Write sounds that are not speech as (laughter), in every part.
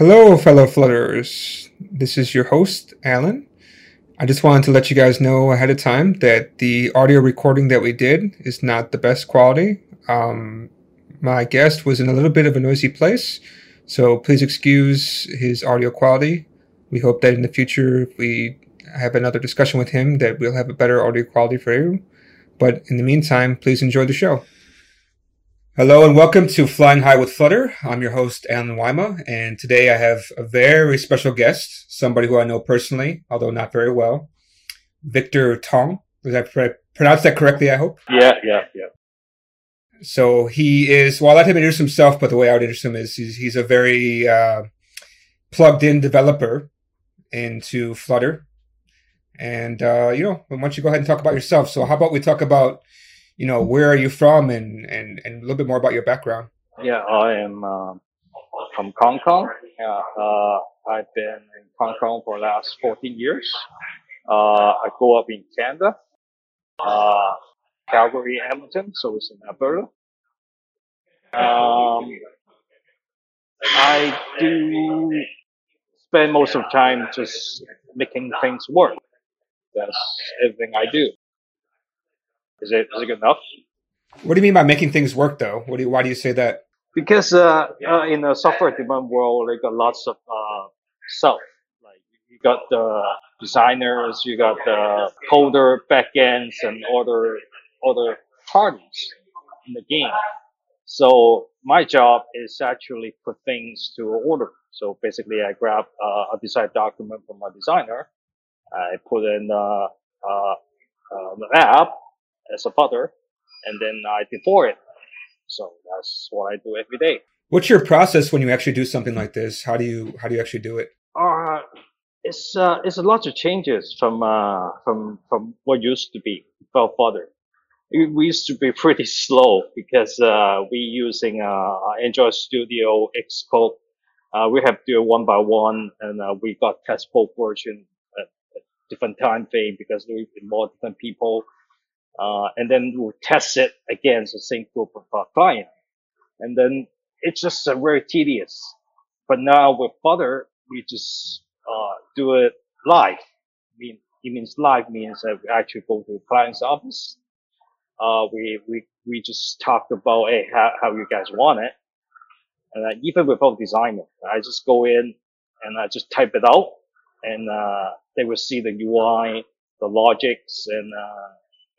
Hello, fellow Flutterers. This is your host, Allen. I just wanted to let you guys know ahead of time that the audio recording that we did is not the best quality. Um, my guest was in a little bit of a noisy place, so please excuse his audio quality. We hope that in the future, if we have another discussion with him, that we'll have a better audio quality for you. But in the meantime, please enjoy the show. Hello and welcome to Flying High with Flutter. I'm your host, Allen Wyma, and today I have a very special guest, somebody who I know personally, although not very well, Victor Tong. Was I pronounce that correctly, I hope? Yeah, yeah, yeah. So he is, well, I'll let him introduce himself, but the way I would introduce him is he's, he's a very uh, plugged in developer into Flutter. And, uh, you know, why don't you go ahead and talk about yourself? So how about we talk about you know, where are you from and, and, and a little bit more about your background. Yeah, I am uh, from Hong Kong. Yeah, uh, I've been in Hong Kong for the last 14 years. Uh, I grew up in Canada, uh, Calgary, Edmonton, so it's in Alberta. Um, I do spend most of time just making things work. That's everything I do. Is it is it good enough? What do you mean by making things work, though? What do you, why do you say that? Because uh, uh, in the software development world, they got lots of uh, self. Like you got the designers, you got the coder, backends, and other other parties in the game. So my job is actually put things to order. So basically, I grab uh, a design document from my designer, I put in uh, uh, uh, the app, as a father, and then I deploy it. So that's what I do every day. What's your process when you actually do something like this? How do you how do you actually do it? Uh, it's uh, it's a lot of changes from uh, from from what used to be Felt father. We used to be (laughs) pretty slow because uh, we using uh, Android Studio, Xcode. Uh, we have to do it one by one, and uh, we got test both version at, at different time frame because we involve different people uh, and then we'll test it against the same group of our client. And then it's just uh, very tedious. But now with Flutter, we just uh, do it live. I mean, it means live means that we actually go to the client's office. Uh, we, we, we just talk about, hey, how, how you guys want it. And uh, even without designing, I just go in and I just type it out and, uh, they will see the UI, the logics and, uh,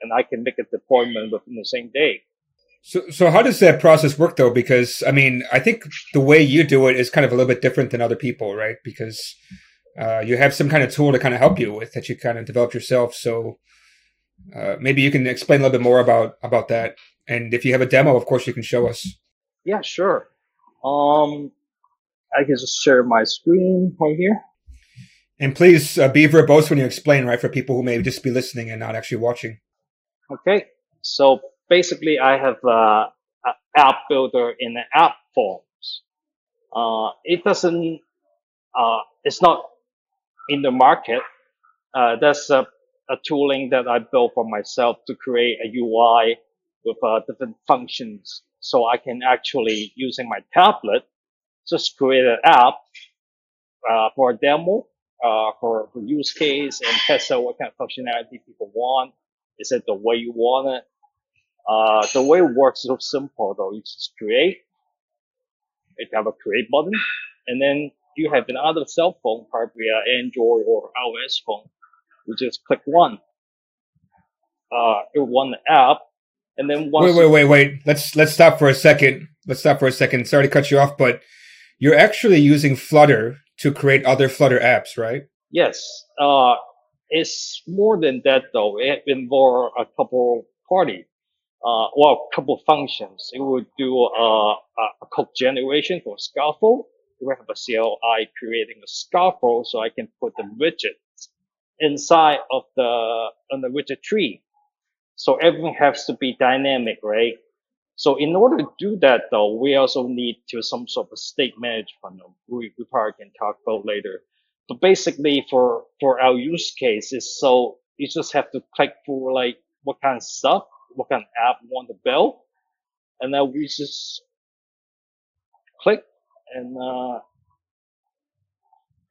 and I can make a deployment within the same day. So, so how does that process work though? Because I mean, I think the way you do it is kind of a little bit different than other people, right? Because uh, you have some kind of tool to kind of help you with that you kind of developed yourself. So uh, maybe you can explain a little bit more about about that. And if you have a demo, of course, you can show us. Yeah, sure. Um, I can just share my screen right here. And please uh, be verbose when you explain, right, for people who may just be listening and not actually watching. Okay, so basically I have a, a app builder in the app forms. Uh, it doesn't, uh, it's not in the market. Uh, that's a, a tooling that I built for myself to create a UI with uh, different functions. So I can actually, using my tablet, just create an app uh, for a demo, uh, for, for use case and test out what kind of functionality people want is it the way you want it? Uh, the way it works is so simple though. You just create. You have a create button, and then you have another cell phone, probably an Android or iOS phone. You just click one. Uh, you want the app, and then once. Wait, wait, wait, wait. Let's let's stop for a second. Let's stop for a second. Sorry to cut you off, but you're actually using Flutter to create other Flutter apps, right? Yes. Uh, it's more than that though. It involves a couple party, uh, well, a couple functions. It would do uh, a code generation for scaffold. We have a CLI creating a scaffold so I can put the widgets inside of the on the widget tree. So everything has to be dynamic, right? So in order to do that though, we also need to some sort of state management. We, we probably can talk about later. But basically for, for our use case is so you just have to click for like what kind of stuff, what kind of app want to build. And then we just click and, uh,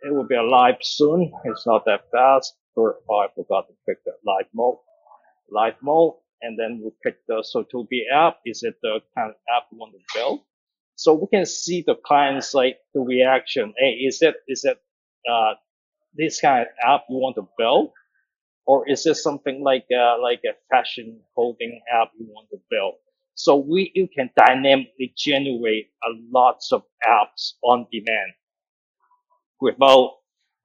it will be alive soon. It's not that fast. Or oh, I forgot to pick the live mode. Live mode. And then we pick the Sotobi app. Is it the kind of app want to build? So we can see the clients like the reaction. Hey, is it, is it, uh, this kind of app you want to build? Or is it something like, uh, like a fashion holding app you want to build? So we, you can dynamically generate a lots of apps on demand without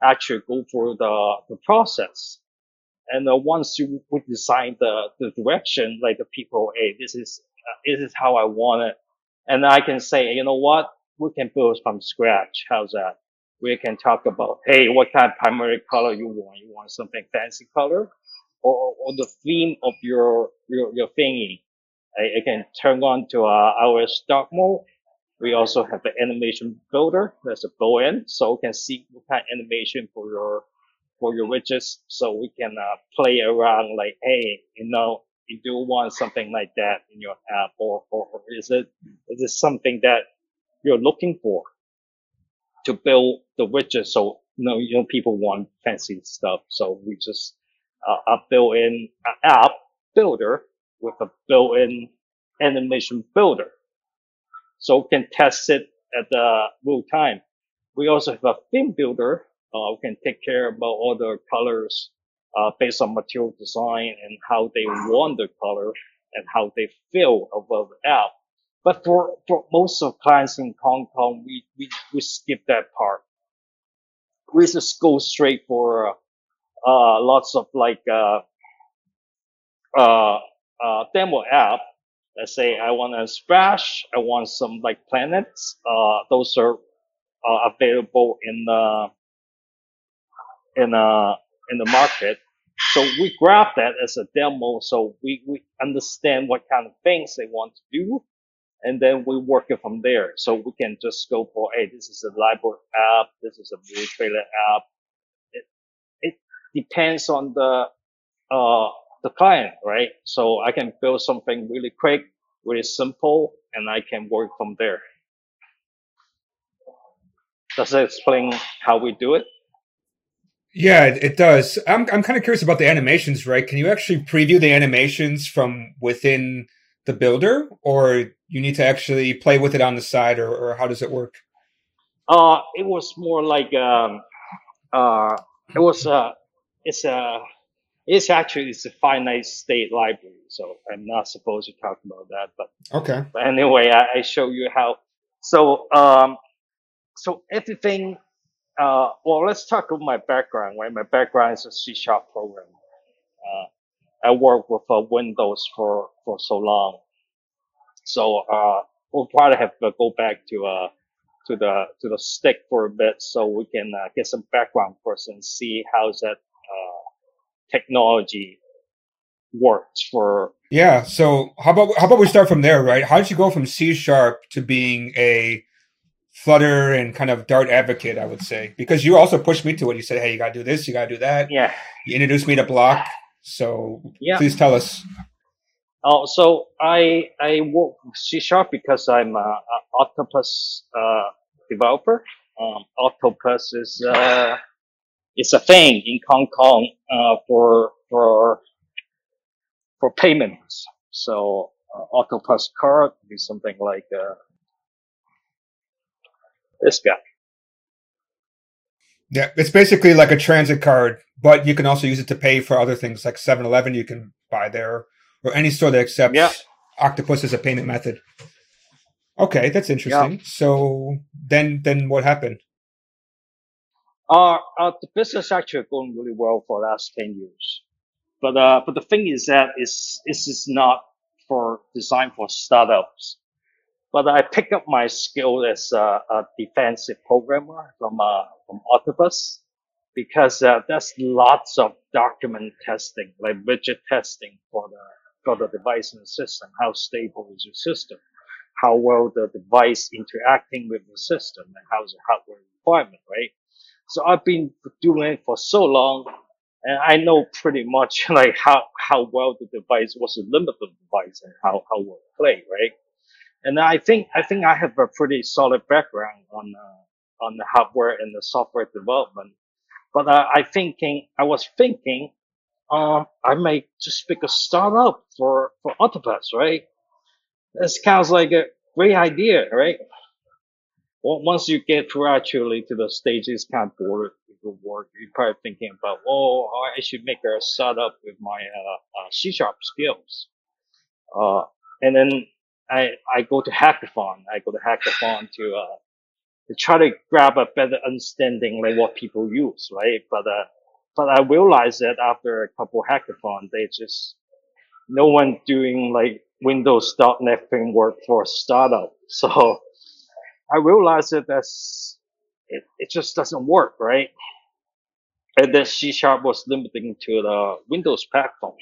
actually go through the, the process. And uh, once you we design the, the direction, like the people, hey, this is, uh, this is how I want it. And I can say, you know what? We can build from scratch. How's that? We can talk about, hey, what kind of primary color you want? You want something fancy color or, or the theme of your, your, your thingy. I, I can turn on to uh, our stock mode we also have the animation builder. There's a built-in, so we can see what kind of animation for your for your widgets. So we can uh, play around like, hey, you know, you do want something like that in your app, or, or, or is it is it something that you're looking for to build the widget? So you know, you know, people want fancy stuff, so we just uh, a built-in uh, app builder with a built-in animation builder so we can test it at the real time. We also have a theme builder. Uh, we can take care about all the colors uh, based on material design and how they want the color and how they feel about the app. But for, for most of clients in Hong Kong, we, we, we skip that part. We just go straight for uh, lots of like uh, uh, uh, demo app let's say I want a splash, I want some like planets. Uh, those are uh, available in the in the in the market. So we grab that as a demo, so we we understand what kind of things they want to do, and then we work it from there. So we can just go for, hey, this is a library app, this is a movie trailer app. It it depends on the uh the client, right? So I can build something really quick, really simple, and I can work from there. Does that explain how we do it? Yeah, it does. I'm I'm kind of curious about the animations, right? Can you actually preview the animations from within the builder, or you need to actually play with it on the side, or, or how does it work? Uh, it was more like um, uh, it was uh, it's a it's actually it's a finite state library, so I'm not supposed to talk about that. But okay. But anyway, I, I show you how. So um, so everything. Uh, well, let's talk about my background. Right, my background is a C sharp programmer. Uh, I worked with uh, Windows for for so long, so uh, we'll probably have to go back to uh to the to the stick for a bit so we can uh, get some background first and see how's that uh, technology works for yeah so how about how about we start from there right? How did you go from c sharp to being a flutter and kind of dart advocate i would say? Because you also pushed me to it. You said hey you gotta do this you gotta do that. Yeah. You introduced me to BLoC so yeah. please tell us oh so i i work c sharp because i'm a, a octopus uh, developer um, octopus is uh, it's a thing in Hong Kong uh, for for for payments. So uh, Octopus card is something like uh, this guy. Yeah, it's basically like a transit card, but you can also use it to pay for other things like 7-Eleven you can buy there or any store that accepts yeah. Octopus as a payment method. Okay, that's interesting. Yeah. So then then what happened? Uh, uh, the business actually going really well for the last 10 years. But, uh, but the thing is that it's, this is not for designed for startups. But I picked up my skill as a, a defensive programmer from, uh, from Octopus because, uh, there's lots of document testing, like widget testing for the, for the device and the system. How stable is your system? How well the device interacting with the system and how's the hardware requirement, right? So I've been doing it for so long and I know pretty much (laughs) like how, how well the device, what's the limit of the device and how, how will it play, right? And I think, I think I have a pretty solid background on, uh, on the hardware and the software development. But uh, I thinking, I was thinking, um, I may just pick a startup for, for Autopass, right? That sounds like a great idea, right? Well, once you get actually to the stages kind of bored with work, you're probably thinking about, oh, I should make a startup with my uh, uh, C sharp skills. Uh, and then I, I go to hackathon. I go to hackathon to, uh, to try to grab a better understanding like what people use, right? But, uh, but I realized that after a couple hackathon, they just, no one doing like Windows.NET framework for a startup. (laughs) So I realized that that's, it, it just doesn't work, right? And then C sharp was limiting to the Windows platform.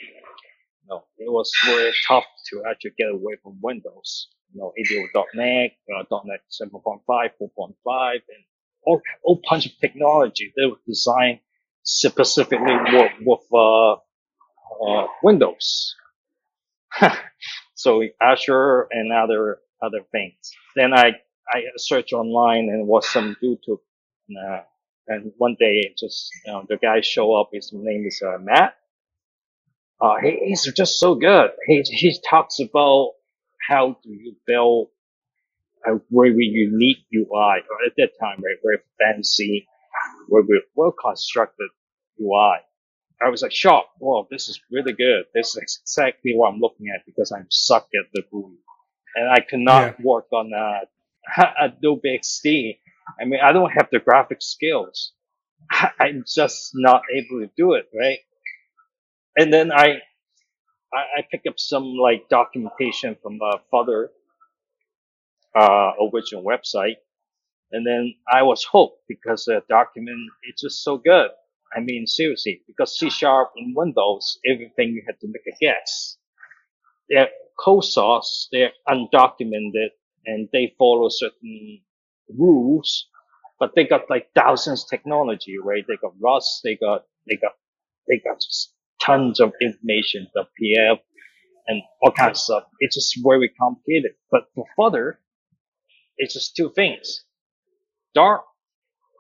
Know, it was very tough to actually get away from Windows. You know, ADO.NET, uh, .NET 7.5, 4.5, and all, all bunch of technology that was designed specifically work with uh, uh, Windows. (laughs) so Azure and other other things. Then I I searched online and watched some YouTube. And, uh, and one day, just you know, the guy show up. His name is uh, Matt. Uh, he, he's just so good. He he talks about how do you build a very unique UI. At that time, right, very fancy, very well constructed UI. I was like shocked. Wow, this is really good. This is exactly what I'm looking at because I'm suck at the GUI. And I cannot yeah. work on uh, (laughs) Adobe XD. I mean, I don't have the graphic skills. (laughs) I'm just not able to do it, right? And then I, I, I pick up some like documentation from a Flutter, uh, original website. And then I was hooked because the document, it's just so good. I mean, seriously, because C sharp in Windows, everything you had to make a guess. They're code source, they're undocumented and they follow certain rules, but they got like thousands technology, right? They got Rust, they got, they got, they got just tons of information, the PF and all kinds of stuff. It's just very complicated. But for Flutter, it's just two things. Dart,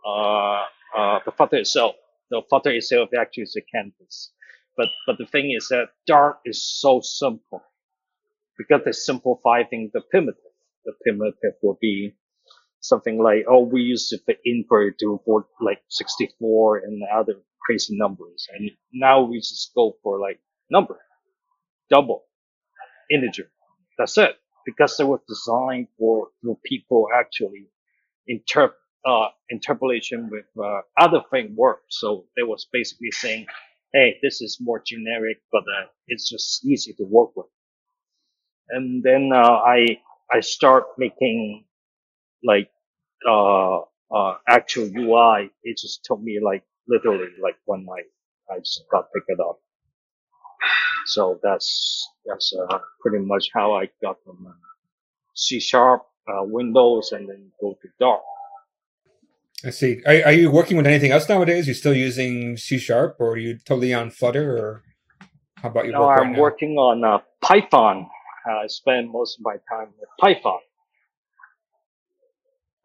uh, uh, the photo itself, the Flutter itself actually is a canvas. But, but the thing is that Dart is so simple because they simplify things the primitive the primitive will be something like, oh, we used to fit invert to for like 64 and other crazy numbers. And now we just go for like number, double, integer. That's it. Because they were designed for, for people actually interp, uh, interpolation with, uh, other frameworks. So they was basically saying, hey, this is more generic, but, uh, it's just easy to work with. And then, uh, I, I start making like uh, uh, actual UI, it just took me like literally like one night. I just got picked up. So that's that's uh, pretty much how I got from uh, C sharp, uh, Windows, and then go to Dart. I see. Are, are you working with anything else nowadays? You're you still using C sharp, or are you totally on Flutter, or how about you? No, I'm right working on uh, Python uh, I spend most of my time with Python.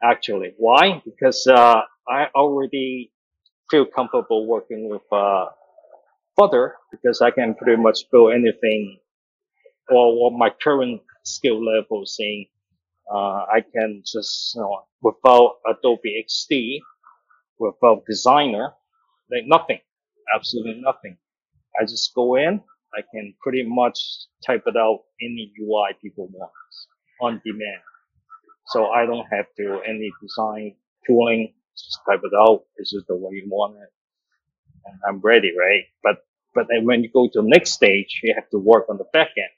Actually, why? Because uh, I already feel comfortable working with uh, Flutter because I can pretty much build anything or what my current skill level is saying. Uh, I can just, you know, without Adobe XD, without Designer, like nothing, absolutely nothing. I just go in, I can pretty much type it out any UI people want on demand. So I don't have to any design tooling, just type it out. This is the way you want it. And I'm ready, right? But, but then when you go to the next stage, you have to work on the back end.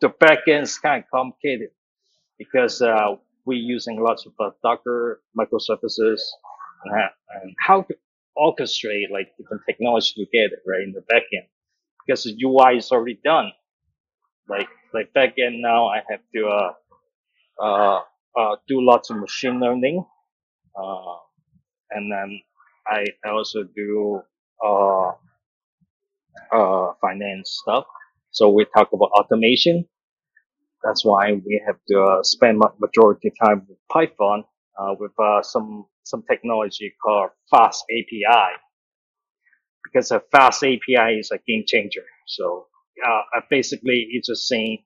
The back end is kind of complicated because, uh, we're using lots of uh, Docker microservices uh, and how to orchestrate like different technology together, right, in the backend. because the UI is already done. Like like backend now, I have to uh, uh, uh, do lots of machine learning, uh, and then I, I also do uh, uh, finance stuff. So we talk about automation. That's why we have to uh, spend majority time with Python uh, with uh, some some technology called Fast API because a Fast API is a game changer. So uh, basically, it's just saying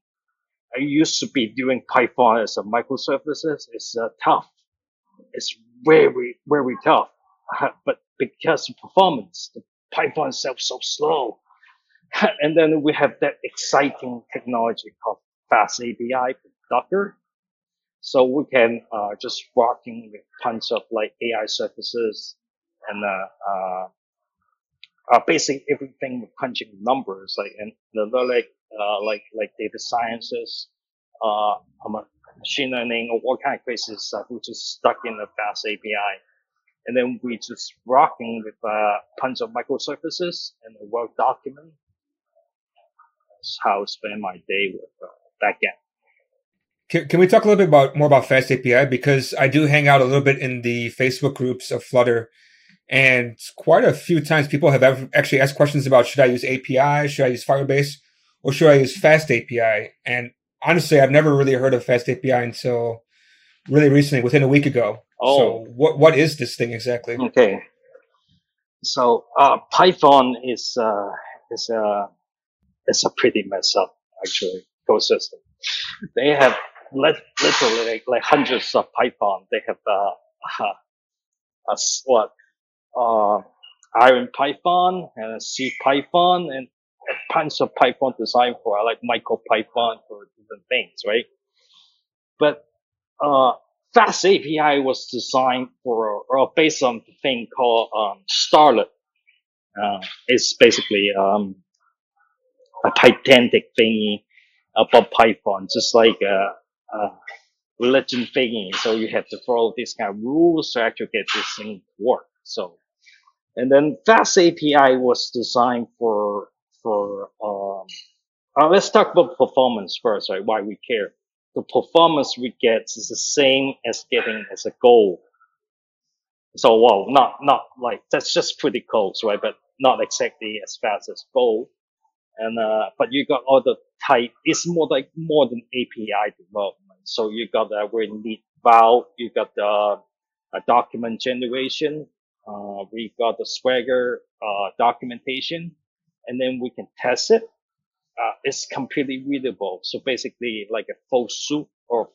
I used to be doing Python as a microservices. It's uh, tough. It's very very tough. (laughs) but because of performance, the Python itself so slow. (laughs) and then we have that exciting technology called Fast API Docker. So we can uh, just working with tons of like AI services and uh, uh, uh, basically everything with punching numbers like and like uh, like like data sciences, uh, machine learning or what kind of stuff which is stuck in the Fast API. And then we just rocking with uh, tons of microservices and a work document. That's how I spend my day with uh, backend. Can, can we talk a little bit about more about Fast API? Because I do hang out a little bit in the Facebook groups of Flutter, and quite a few times people have actually asked questions about should I use API, should I use Firebase, or should I use Fast API? And honestly, I've never really heard of Fast API until really recently, within a week ago. Oh. So what what is this thing exactly? Okay. So uh, Python is uh, is a uh, is a pretty mess up actually ecosystem. They have literally like, like hundreds of Python. They have uh, uh, what uh, Iron Python and C Python and bunch of Python designed for like Micro Python for different things, right? But uh, Fast API was designed for or based on the thing called um, Starlette. Uh, it's basically um, a Pythonic thingy about Python, just like a, a religion thingy. So you have to follow these kind of rules to actually get this thing to work. So, and then Fast API was designed for for um, uh, let's talk about performance first, right? Why we care the performance we get is the same as getting as a goal. So, well, not, not like, that's just pretty close, right? But not exactly as fast as goal. And, uh, but you got all the type, it's more like more than API development. So you got the very neat valve, you got the uh, document generation, uh, we got the Swagger, uh, documentation, and then we can test it uh, it's completely readable. So basically like a full suite of,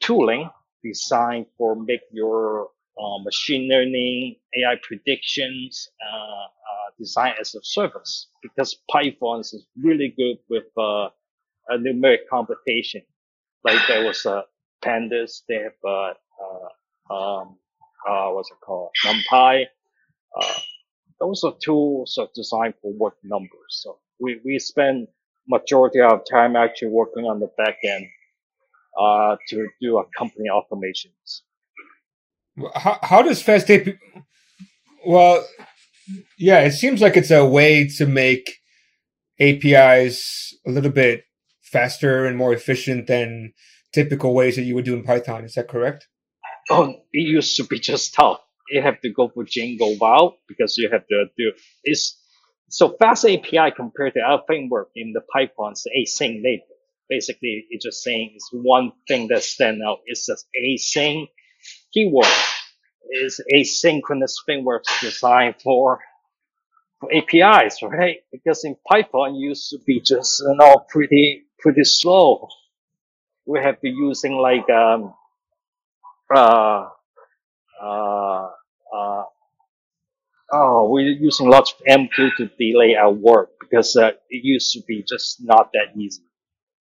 tooling designed for make your machine learning, AI predictions, design as a service because Python is really good with uh, a numeric computation. Like there was a pandas, they have uh, uh, um, uh, what's it called, NumPy. Uh, those are tools are designed for work numbers. So we, we spend majority of time actually working on the back end uh, to do a company automations. How, how does Fast API? Well, yeah, it seems like it's a way to make APIs a little bit faster and more efficient than typical ways that you would do in Python. Is that correct? Oh, it used to be just tough. You have to go for Django Val because you have to do it's so Fast API compared to our framework in the Python's async native. Basically, it's just saying it's one thing that stand out. It's just async keyword is asynchronous frameworks designed for, for APIs, right? Because in Python used to be just you know pretty pretty slow. We have to using like um uh uh uh oh, we're using lots of MQ to delay our work because uh, it used to be just not that easy.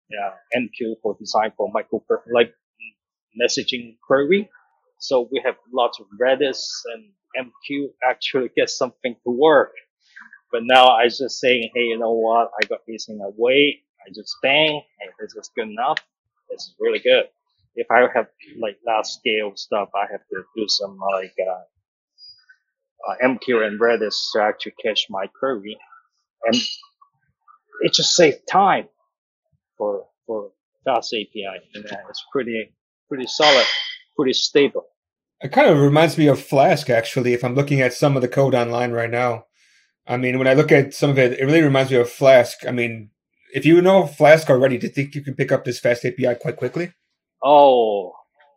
Yeah, MQ for design for micro like messaging query. So we have lots of Redis and MQ actually get something to work. But now I just saying, hey, you know what? I got this thing way. I just bang. Hey, this is good enough. This is really good. If I have like large scale stuff, I have to do some like uh, uh, MQ and Redis to actually cache my query. And it just saves time for, for Fast API. And it's pretty, pretty solid, pretty stable. It kind of reminds me of Flask, actually, if I'm looking at some of the code online right now. I mean, when I look at some of it, it really reminds me of Flask. I mean, if you know Flask already, do you think you can pick up this Fast API quite quickly? Oh,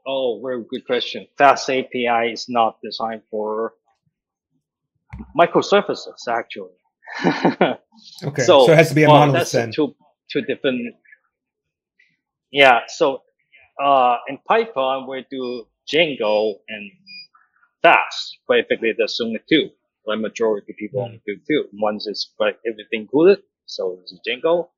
Oh, very good question. Fast API is not designed for microservices, actually. (laughs) okay, so, so, it has to be a well, monolith then. Two, two different. Yeah, so uh, in Python, we do Django and Fast. Basically, there's only two. The majority of people only do two. One is like everything included, so it's Django.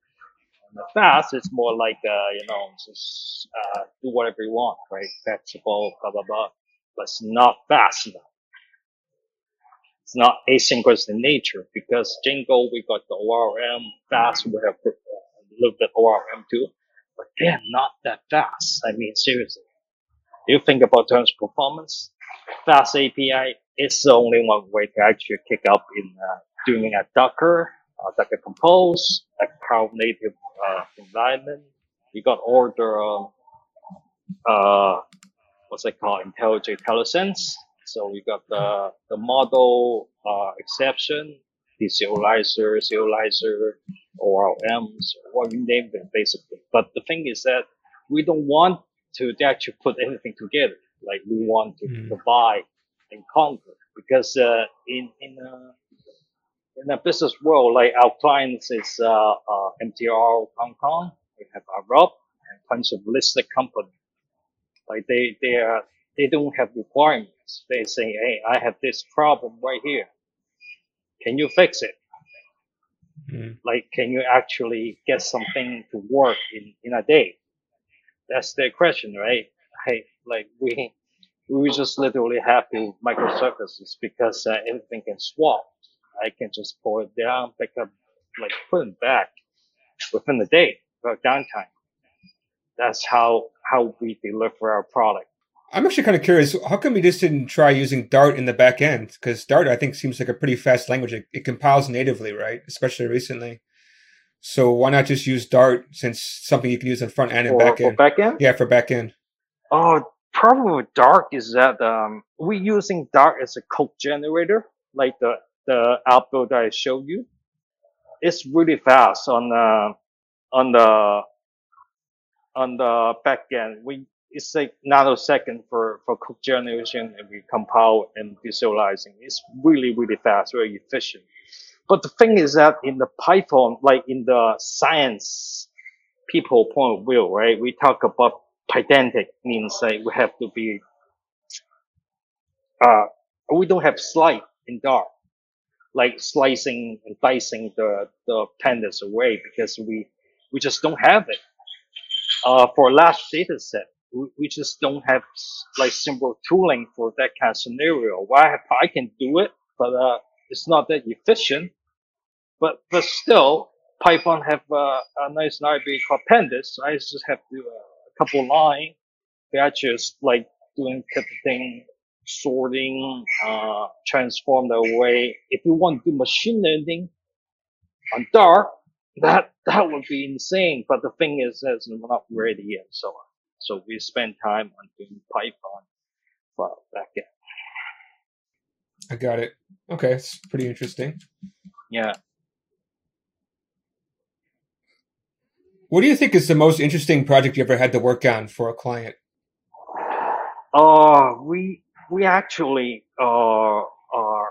And the Fast is more like, uh, you know, just uh, do whatever you want, right? Flexible, blah, blah, blah. But it's not fast enough. It's not asynchronous in nature because Django, we got the ORM. Fast, we have a little bit ORM too but they're not that fast. I mean, seriously. You think about terms performance, fast API is the only one way to actually kick up in uh, doing a Docker, uh, Docker Compose, a cloud native uh, environment. You got all the, uh, what's it called, IntelliJ IntelliSense. So we got the, the model uh, exception, the serializer, serializer, ORMs, what you name them, basically. But the thing is that we don't want to actually put everything together. Like we want to mm. divide and conquer because uh, in in a uh, in a business world, like our clients is uh, uh, MTR Hong Kong, we have Arup and bunch of listed company. Like they they are they don't have requirements. They say, hey, I have this problem right here. Can you fix it? Mm. Like, can you actually get something to work in, in a day? That's the question, right? Hey, like we, we just literally have to microservices because uh, everything can swap. I can just pull it down, pick up, like put it back within the day without downtime. That's how, how we deliver our product. I'm actually kind of curious. How come we just didn't try using Dart in the back end? Because Dart, I think, seems like a pretty fast language. It, it, compiles natively, right? Especially recently. So why not just use Dart since something you can use in front end and back end? For back end? Yeah, for back end. Oh, problem with Dart is that um, we're using Dart as a code generator, like the the output that I showed you. It's really fast on the on the on the back end. We it's like nanosecond for, for code generation and we compile and visualizing. It's really, really fast, very efficient. But the thing is that in the Python, like in the science people point of view, right? We talk about pydantic means like we have to be, uh, we don't have slide in Dart, like slicing and dicing the, the pandas away because we, we just don't have it. Uh, for large data set, we, we just don't have like simple tooling for that kind of scenario. Why I can do it, but uh, it's not that efficient. But but still, Python have uh, a nice library called pandas. I just have to uh, a couple lines. They are just like doing thing, sorting, uh, transform the way. If you want to do machine learning on Dart, that that would be insane. But the thing is, it's not ready yet. So so we spend time on doing Python for backend. I got it. Okay, it's pretty interesting. Yeah. What do you think is the most interesting project you ever had to work on for a client? Uh, we we actually uh, uh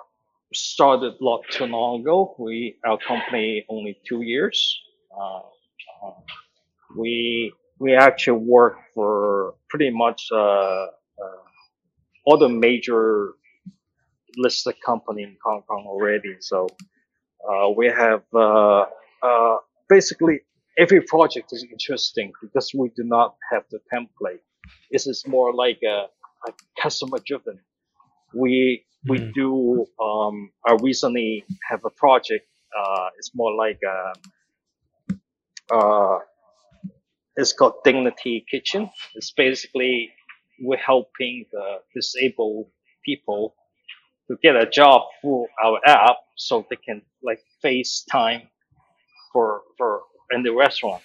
started not too long ago. We our company only two years. Uh, uh, we we actually work for pretty much uh, uh, all the major listed company in Hong Kong already. So uh, we have uh, uh, basically every project is interesting because we do not have the template. This is more like a, a customer driven. We we mm. do. Um, I recently have a project. Uh, it's more like a, uh, it's called Dignity Kitchen. It's basically we're helping the disabled people to get a job through our app so they can like FaceTime for for in the restaurant.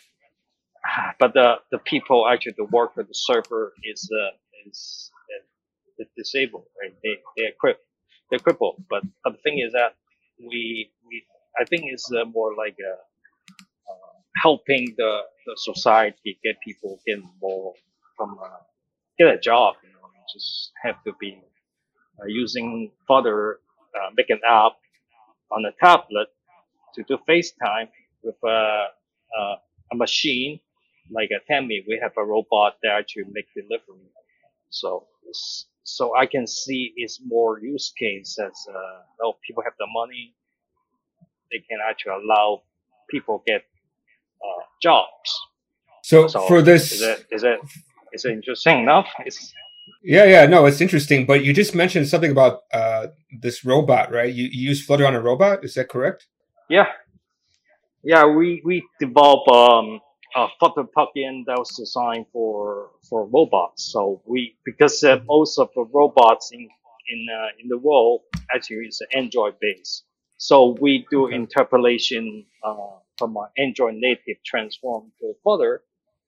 (sighs) But the the people actually the worker the server is uh, is uh, disabled right they they're crippled they're crippled but, but the thing is that we we I think it's uh, more like a helping the, the society get people get involved from a get a job. You know, you just have to be uh, using Flutter uh, make an app on a tablet to do FaceTime with a, a, a machine like a Temi. We have a robot that actually make delivery. So so I can see it's more use case as uh, oh, people have the money, they can actually allow people get uh, jobs. So, so for this, is it is it is it interesting enough? It's yeah, yeah, no, it's interesting. But you just mentioned something about uh, this robot, right? You, you use Flutter on a robot, is that correct? Yeah, yeah. We we develop um, a Flutter plugin that was designed for for robots. So we because uh, most of the robots in in uh, in the world actually is Android based. So we do okay. interpolation uh, from an Android native transform to Flutter.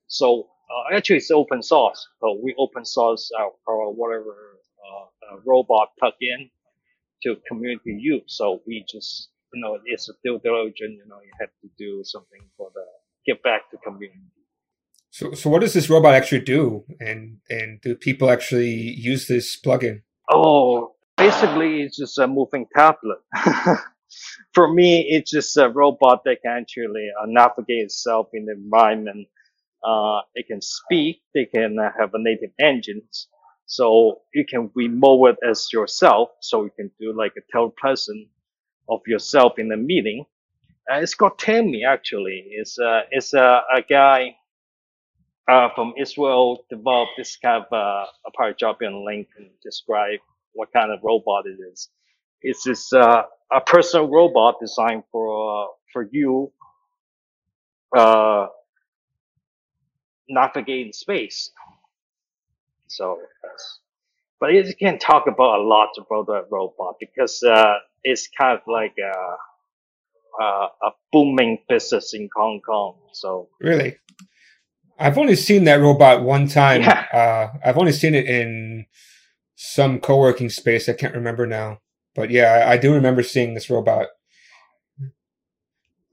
So uh, actually it's open source. So we open source our, our whatever uh, robot plugin to community use. So we just you know it's a due diligence. You know you have to do something for the give back to community. So, so what does this robot actually do? And and do people actually use this plugin? Oh, basically, it's just a moving tablet. (laughs) For me, it's just a robot that can actually uh, navigate itself in the environment. Uh, it can speak. They can uh, have a native engines. So you can remote it as yourself. So you can do like a telepresence of yourself in a meeting uh, it's called Temi actually. It's uh, it's uh, a guy uh, from Israel developed this kind of uh, a in link and describe what kind of robot it is. It's this uh, a personal robot designed for uh, for you uh, navigate in space. So, but you can't talk about a lot about that robot because uh, it's kind of like uh, uh, a booming business in Hong Kong. So really, I've only seen that robot one time. Yeah. Uh, I've only seen it in some co-working space. I can't remember now, but yeah, I, I do remember seeing this robot.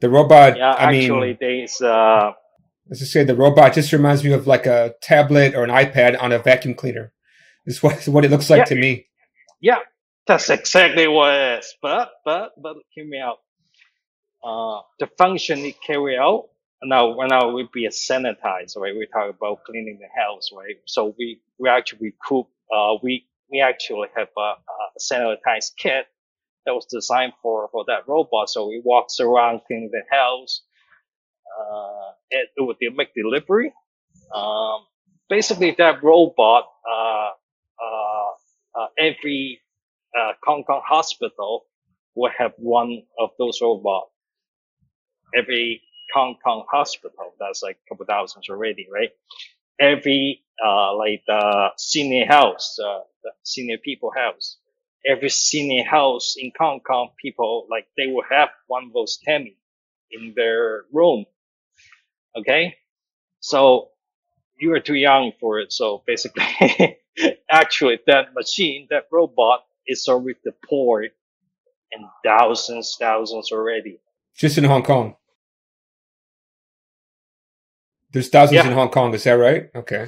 The robot. Yeah, I actually, mean, there's. Uh, let's just say the robot just reminds me of like a tablet or an iPad on a vacuum cleaner. Is what what it looks like yeah. to me. Yeah, that's exactly what it is. But but but hear me out uh, the function it carry out. Now, now we be a sanitizer, right? We talk about cleaning the house, right? So we, we actually cook, uh, we, we actually have a, a sanitized kit that was designed for, for that robot. So it walks around cleaning the house. Uh, it, it would make delivery. Um, basically that robot, uh, uh, every, uh, Hong Kong hospital will have one of those robots every Hong Kong hospital, that's like a couple thousands already, right? Every, uh, like the senior house, uh, the senior people house, every senior house in Hong Kong, people, like, they will have one of those Temi in their room. Okay. So you are too young for it. So basically, (laughs) (laughs) actually that machine, that robot is already deployed in thousands, thousands already. Just in Hong Kong. There's thousands yeah. in Hong Kong. Is that right? Okay.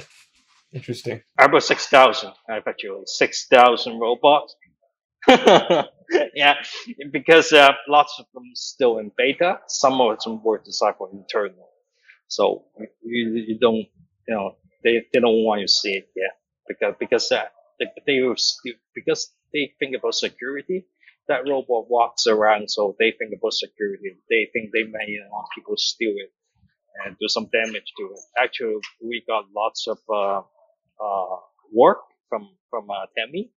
Interesting. About 6,000. I bet you 6,000 robots. (laughs) yeah, because uh, lots of them still in beta. Some of them were designed for internal. So you, you don't, you know, they, they don't want you to see it yet because, because uh, they, they because they think about security. That robot walks around, so they think about security. They think they may want people steal it and do some damage to it. Actually, we got lots of uh, uh, work from from uh, Temi,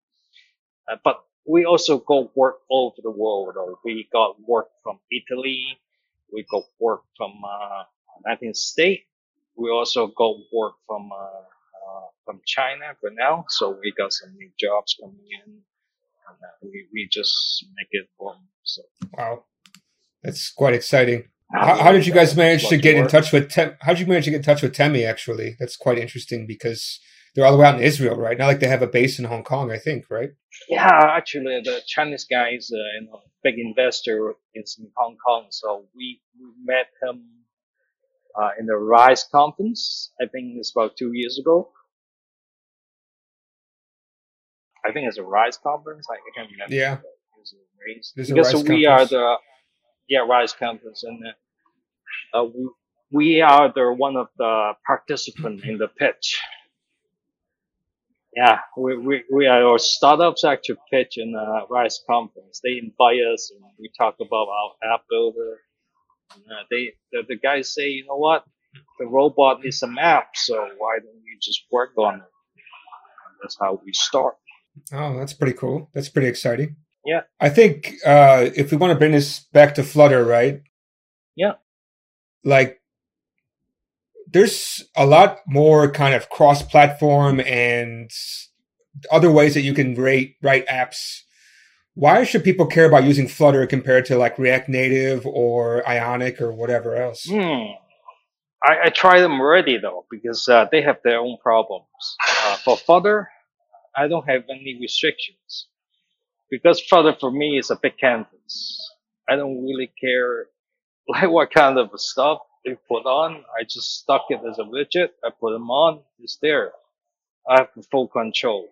uh, but we also got work all over the world. We got work from Italy, we got work from uh, United States. We also got work from uh, uh, from China for now. So we got some new jobs coming in, and uh, we we just make it work. So wow, that's quite exciting. How, how, did you guys manage to get in touch with Tem- how did you manage to get in touch with Temi actually? That's quite interesting because they're all the way out in Israel, right? Not like they have a base in Hong Kong, I think, right? Yeah, actually, the Chinese guy is a you know, big investor in Hong Kong, so we, we met him uh, in the Rise conference. I think it's about two years ago. I think it's a Rise conference. I, I can't remember. Yeah. Rise. Because we conference. are the yeah Rise conference, and uh, we, we are the one of the participants in the pitch. Yeah, we, we, we are our startups actually pitch in a Rise conference. They invite us and we talk about our app builder. And, uh, they the, the guys say, you know what, the robot needs a map, so why don't we just work on it? And that's how we start. Oh, that's pretty cool. That's pretty exciting. Yeah. I think uh, if we want to bring this back to Flutter, right? Yeah. Like, there's a lot more kind of cross-platform and other ways that you can rate, write apps. Why should people care about using Flutter compared to like React Native or Ionic or whatever else? Hmm. I, I try them already though because uh, they have their own problems. Uh, for Flutter, I don't have any restrictions because Flutter for me is a big canvas. I don't really care (laughs) like what kind of stuff they put on. I just stuck it as a widget. I put them on. It's there. I have full control.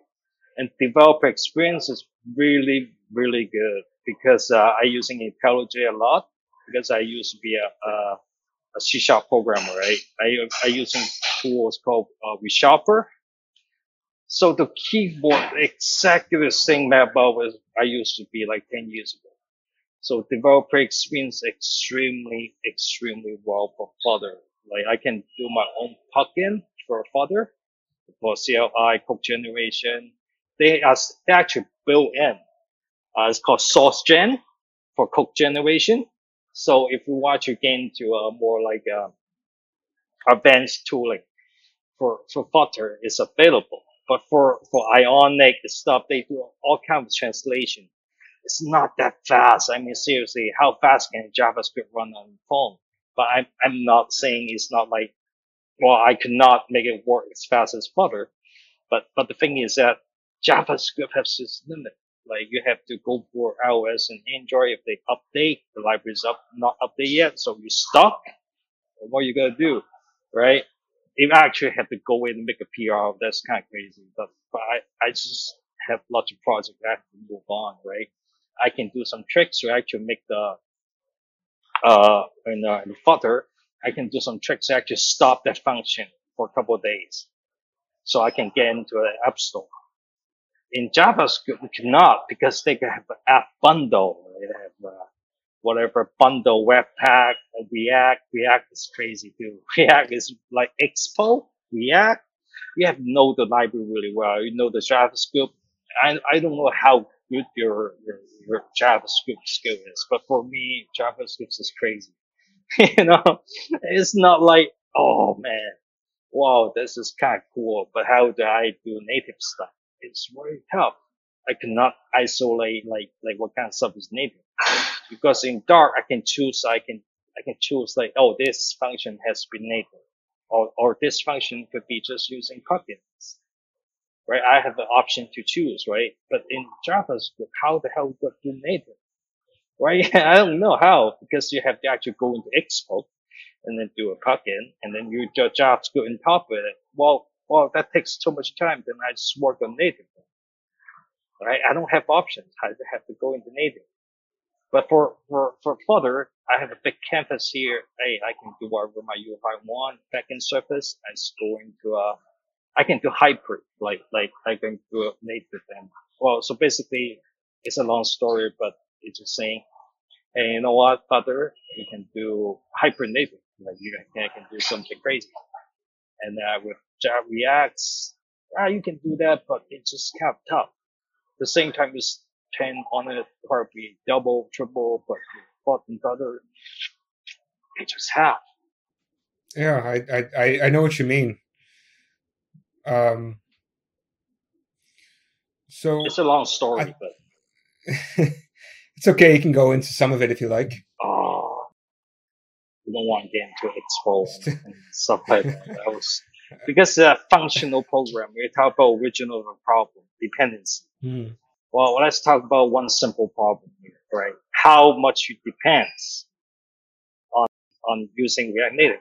And developer experience is really, really good because uh, I using IntelliJ a lot because I used to be a, a, a C sharp programmer, right? I, I using tools called uh, ReSharper so the keyboard exactly the same level as I used to be like 10 years ago. So developer experience extremely, extremely well for Flutter. Like I can do my own plugin for Flutter for CLI code generation. They are actually built in. Uh, it's called SourceGen for code generation. So if you want to get into a more like a uh, advanced tooling for, for Flutter is available. But for, for Ionic stuff, they do all kinds of translation. It's not that fast. I mean, seriously, how fast can JavaScript run on phone? But I'm, I'm not saying it's not like, well, I could not make it work as fast as Flutter. But, but the thing is that JavaScript has its limit. Like you have to go for iOS and Android. If they update, the library's up, not update yet. So you're stuck. What are you going to do? Right? If I actually have to go in and make a PR, that's kind of crazy. But, but I, I just have lots of projects I have to move on, right? I can do some tricks to actually make the, uh, in, uh, in Flutter, I can do some tricks to actually stop that function for a couple of days. So I can get into the app store. In JavaScript, we cannot because they can have an app bundle. They have, uh, whatever bundle Webpack, React. React is crazy too. (laughs) React is like Expo, React. You have know the library really well. You know the JavaScript. I, I don't know how good your, your, your JavaScript skill is, but for me, JavaScript is crazy. (laughs) you know, it's not like, oh man, wow, this is kind of cool, but how do I do native stuff? It's very tough. I cannot isolate like, like what kind of stuff is native (laughs) because in Dart I can choose I can I can choose like oh this function has been native or or this function could be just using plugins. Right? I have the option to choose, right? But in JavaScript, how the hell do you native? Right? (laughs) I don't know how because you have to actually go into Expo and then do a plugin and then you do JavaScript on top of it. Well, well, that takes too much time. Then I just work on native. Right? I don't have options. I have to go into native. But for, for, for Flutter, I have a big canvas here. Hey, I can do whatever my UI want, backend surface. I just go into a, I can do hybrid, like, like I can do native and, well, so basically it's a long story, but it's just saying, hey, you know what, Flutter, you can do hybrid native. Like you can, can do something crazy. And, uh, with Java Reacts, ah, you can do that, but it's just kind of tough. At the same time, it's 10 on it, probably double, triple, but in other, it just half. Yeah, I, I, I know what you mean. Um, so it's a long story, I, but (laughs) it's okay. You can go into some of it if you like. Oh, we don't want to get into Expo and, (laughs) and stuff like that. was because a functional program. We talk about original problem dependency. Hmm. Well, let's talk about one simple problem here, right? How much it depends on, on using React Native.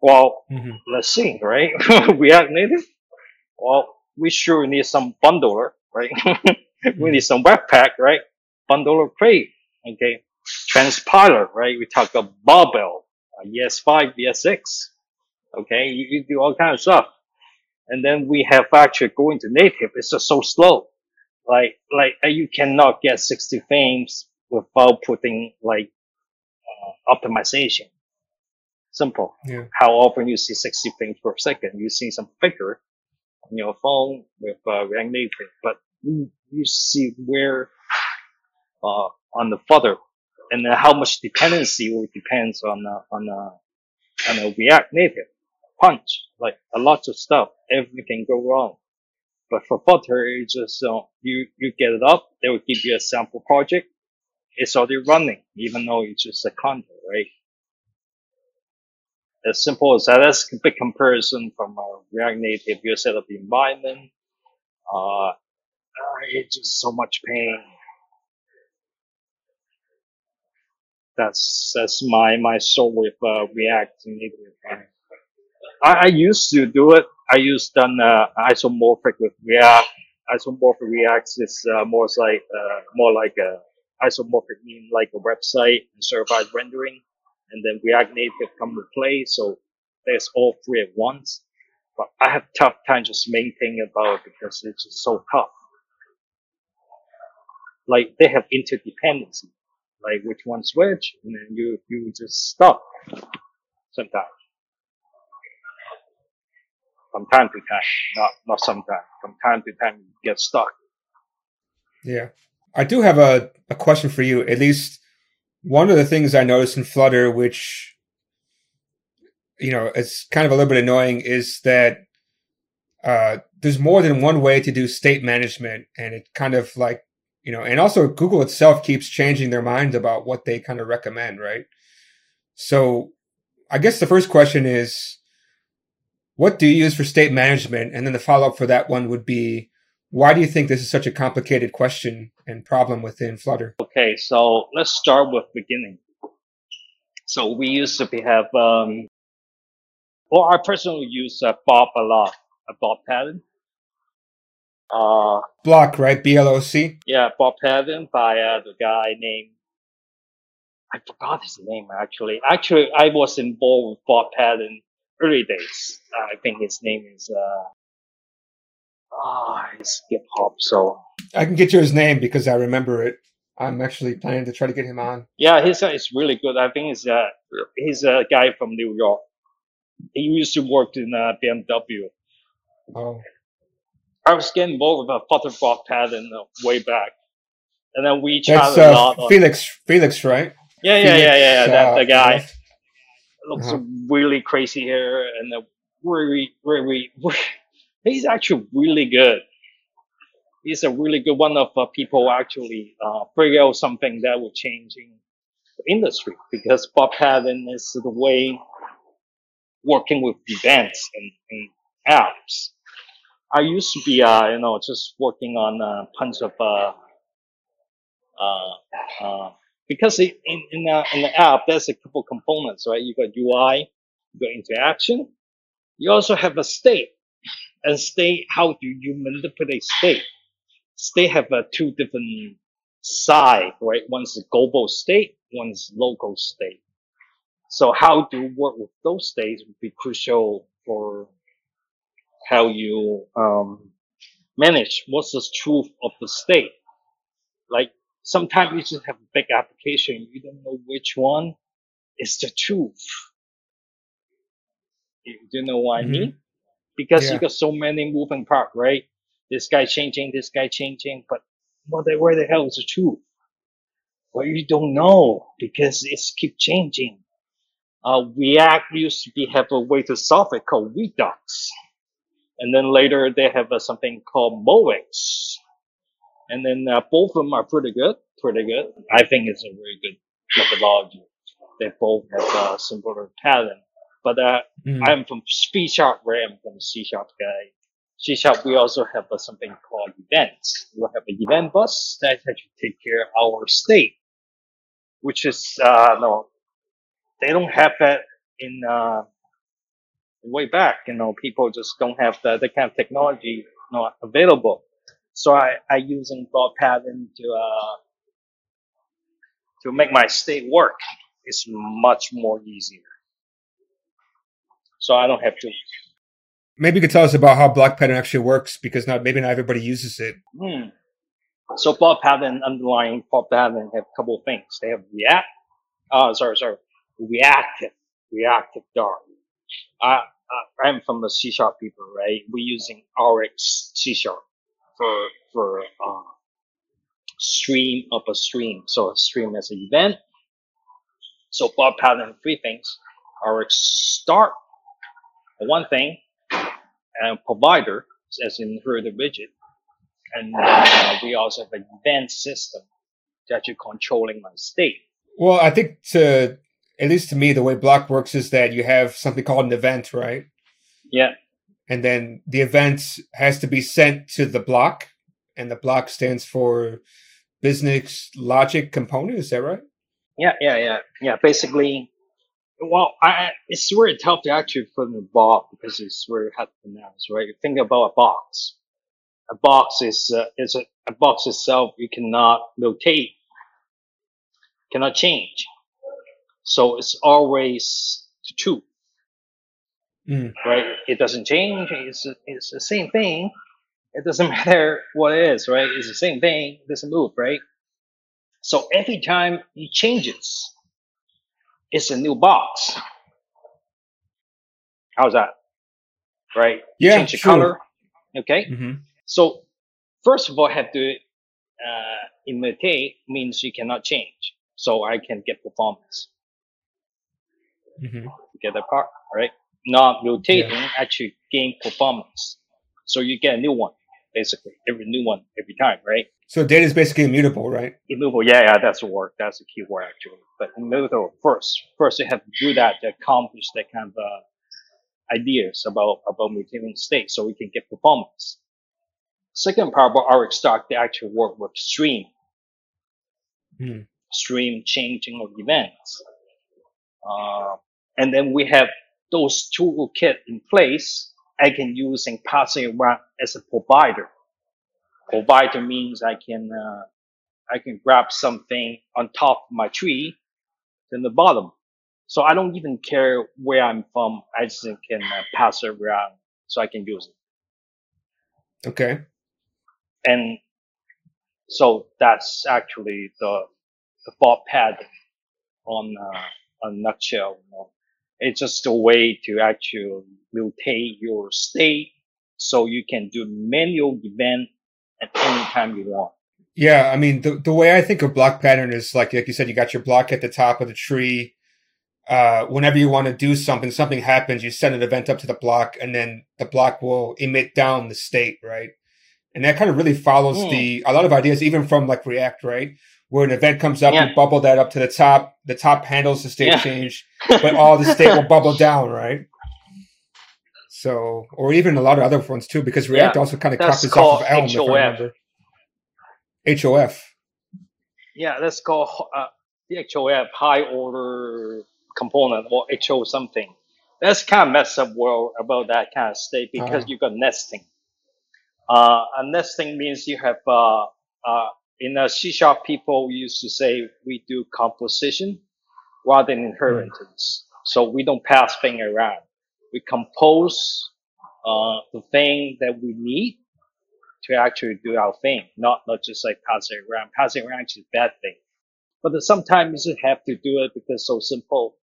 Well, mm-hmm. let's see, right? (laughs) React Native? Well, we sure need some bundler, right? (laughs) we need some webpack, right? Bundler crate, okay? Transpiler, right? We talk about Babel, uh, ES5, ES6, okay? You, you do all kinds of stuff. And then we have actually going to native. It's just so slow. Like, like you cannot get 60 frames without putting like uh, optimization. Simple. Yeah. How often you see 60 frames per second? You see some figure on your phone with uh, React Native, but you, you see where uh, on the Flutter and then how much dependency will depends on uh, on uh, on a React Native punch like a lot of stuff. Everything can go wrong. But for Flutter, it's just uh, you you get it up, they will give you a sample project. It's already running, even though it's just a condo, right? As simple as that. That's a big comparison from a React Native. You set up the environment. Uh, uh, it's just so much pain. That's that's my my soul with uh, React Native. I, I used to do it. I used done uh, isomorphic with React. Isomorphic React is uh, more like uh, more like a isomorphic mean like a website and server-side rendering, and then React Native come to play. So there's all three at once. But I have tough time just maintaining about it because it's just so tough. Like they have interdependency, like which one switch, and then you you just stop sometimes from time to time, not not sometimes. From time to time, you get stuck. Yeah. I do have a, a question for you. At least one of the things I noticed in Flutter, which you know, it's kind of a little bit annoying, is that uh, there's more than one way to do state management, and it kind of like you know, and also Google itself keeps changing their minds about what they kind of recommend, right? So, I guess the first question is, what do you use for state management? And then the follow up for that one would be, why do you think this is such a complicated question and problem within Flutter? Okay, so let's start with beginning. So we used to be have, um, well, I personally use uh, BLoC a lot, a BLoC pattern. Uh, BLoC, right? B L O C? yeah, BLoC pattern by uh, the guy named, I forgot his name actually. Actually, I was involved with BLoC pattern early days. Uh, I think his name is, uh, ah, it's hip hop. So I can get you his name because I remember it. I'm actually planning to try to get him on. yeah, his uh, is really good. I think he's, uh, he's a guy from New York. He used to work in uh, BMW. Oh, I was getting involved with a BLoC pattern uh, way back. And then we chatted that's a uh, lot. on- Felix. Felix, right? yeah, yeah, yeah, yeah, yeah. Felix, That uh, the guy Elf. Looks Uh-huh. really crazy here, and uh, really, really, (laughs) he's actually really good. He's a really good one of uh, people actually uh, figure out something that will changing the industry because BLoC Patton is the way working with events and, and apps. I used to be, uh, you know, just working on a bunch of, uh, uh, uh, because in, in, the, in the app, there's a couple components, right? You got UI, you got interaction. You also have a state. And state, how do you manipulate state? State have uh, two different side, right? One's a global state, one's local state. So how to work with those states would be crucial for how you um, manage what's the truth of the state. Like sometimes you just have a big application, you don't know which one is the truth. You do you know what I Mhm. mean? Because Yeah. you got so many moving parts, right? This guy changing, this guy changing, but where the hell is the truth? Well, you don't know because it's keep changing. Uh, React used to be have a way to solve it called Redux. And then later they have uh, something called MobX. And then uh, both of them are pretty good, pretty good. I think it's a very good methodology. They both have a similar pattern. But uh, Mhm. I'm from C Sharp, right? I'm from C Sharp guy. C Sharp, we also have uh, something called events. We have an event bus that actually take care of our state, which is, uh, no, they don't have that in, uh, way back. You know, people just don't have the, the kind of technology not available. So I, I using BLoC pattern to, uh, to make my state work. It's much more easier. So I don't have to. Maybe you could tell us about how BLoC pattern actually works because not maybe not everybody uses it. Hmm. So BLoC pattern underlying BLoC pattern have a couple of things. They have react, uh, sorry, sorry, reactive, reactive Dart. I, I, I'm from the C sharp people, right? We're using RX C sharp for, for, uh, stream of a stream. So a stream as an event. So BLoC pattern, three things. RxDart, one thing, and provider, as in here the widget. And uh, we also have an event system to actually controlling my state. Well, I think to at least to me, the way BLoC works is that you have something called an event, right? Yeah. And then the event has to be sent to the BLoC, and the BLoC stands for business logic component. Is that right? Yeah, yeah, yeah, yeah. Basically, well, I, it's very tough to actually put in a box because it's very hard to pronounce, right? Think about a box. A box is uh, is a, a box itself. You cannot rotate, cannot change. So it's always two, Mm. right? It doesn't change. It's it's the same thing. It doesn't (laughs) matter what it is, right? It's the same thing. It doesn't move, right? So every time it changes, it's a new box. How's that? Right? Yeah, Change the sure. color. Okay. hmm So first of all, have to uh, imitate means you cannot change. So I can get performance. hmm get that part, right? Not rotating actually gain performance. So you get a new one, basically every new one every time, right? So data is basically immutable, right? Immutable, yeah, yeah, that's the word. That's the key word actually. But immutable first. First, you have to do that to accomplish that kind of uh, ideas about about maintaining state, so we can get performance. Second part about RxDart, they actually work with stream, Hmm. stream changing of events, uh, and then we have those toolkit in place. I can use and passing around as a provider. Provider means I can uh, I can grab something on top of my tree than the bottom. So I don't even care where I'm from. I just can uh, pass it around so I can use it. Okay. And so that's actually the, the thought pattern on uh, a nutshell. You know. It's just a way to actually mutate your state so you can do manual event at any time you want. Yeah, I mean the the way I think of BLoC pattern is like like you said, you got your BLoC at the top of the tree. Uh, whenever you want to do something, something happens, you send an event up to the BLoC, and then the BLoC will emit down the state, right? And that kind of really follows Hmm. the a lot of ideas, even from like React, right? Where an event comes up, Yeah. you bubble that up to the top. The top handles the state Yeah. change, but all the state will bubble (laughs) down, right? So, or even a lot of other ones too, because React Yeah, also kind of copies off of called Elm, if I HOF. remember. HOF. Yeah, let's call uh, the HOF high order component or HO something. That's kind of messed up world about that kind of state because Ah. you got nesting. Uh, and nesting means you have, uh, uh, in a C sharp people used to say we do composition rather than inheritance. So we don't pass thing around. We compose, uh, the thing that we need to actually do our thing, not, not just like passing around. Passing around is a bad thing. But sometimes you have to do it because it's so simple.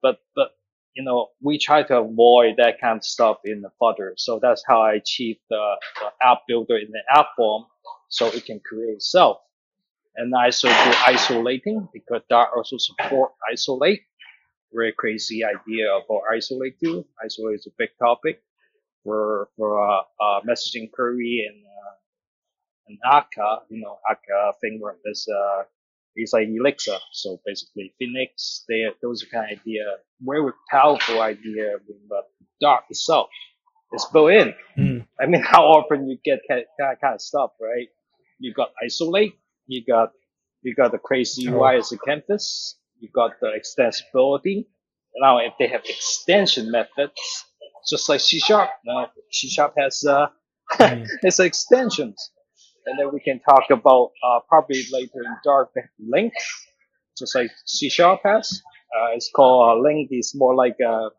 But, but, you know, we try to avoid that kind of stuff in the Flutter. So that's how I achieve the, the app builder in the app form so it can create itself. And I also do isolating because Dart also support isolate. Very crazy idea about isolate too. Isolate is a big topic for, for, uh, uh, messaging query and, uh, and Akka, you know, Akka framework is, uh, it's like Elixir. So basically Phoenix, they, those kind of idea, very powerful idea, but Dart itself is built in. Hmm. I mean, (laughs) how often you get that kind kind of stuff, right? You got isolate, you got, you got the crazy Oh. UI as a canvas, you got the extensibility. Now, if they have extension methods, just like C Sharp, now C Sharp has, uh, (laughs) Mm. it's extensions. And then we can talk about uh, probably later in Dart LINQ, just like C sharp has. Uh, it's called uh, LINQ. It's more like uh,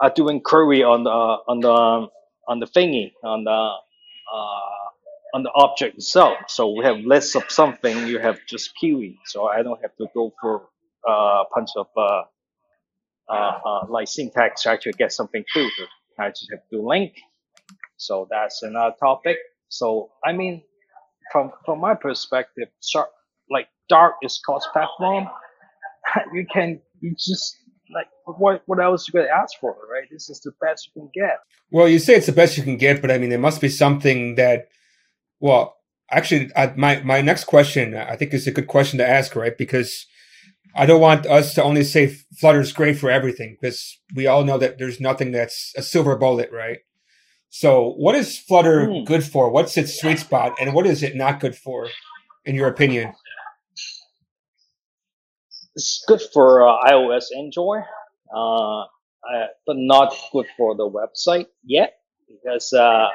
uh, doing query on the on the on the thingy on the uh, on the object itself. So we have list of something. You have just query. So I don't have to go for uh, a bunch of uh, uh, uh, like syntax to actually get something through. I just have to link. So that's another topic. So I mean, from from my perspective, sharp like Dart is cross platform. (laughs) you can you just like what what else you gonna ask for, right? This is the best you can get. Well, you say it's the best you can get, but I mean, there must be something that. Well, actually, I, my my next question, I think, is a good question to ask, right? Because I don't want us to only say Flutter is great for everything, because we all know that there's nothing that's a silver bullet, right? So, what is Flutter mm. good for? What's its sweet spot, and what is it not good for, in your opinion? It's good for uh, iOS, Android, uh, but not good for the website yet because uh,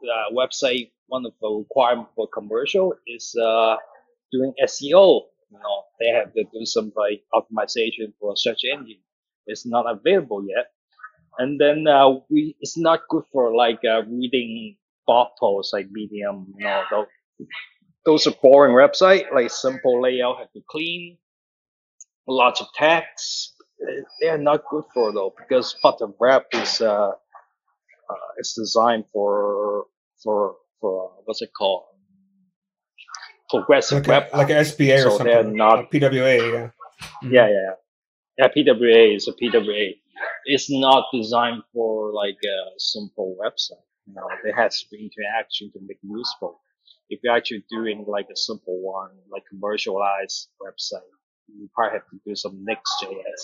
the website one of the requirements for commercial is uh, doing SEO. You know, they have to do some like optimization for search engine. It's not available yet, and then uh, we it's not good for like reading blog posts like Medium. You know, those, those are boring website like simple layout have to clean lots of text. They're not good for though because Flutter Web is uh, uh, is designed for for for what's it called progressive like web a, like an SPA so or something. They're not PWA. Yeah. Mm-hmm. yeah, yeah, yeah. PWA is a PWA. It's not designed for like a simple website. You know, there has to be interaction to make it useful. If you're actually doing like a simple one, like commercialized website, you probably have to do some Next.js.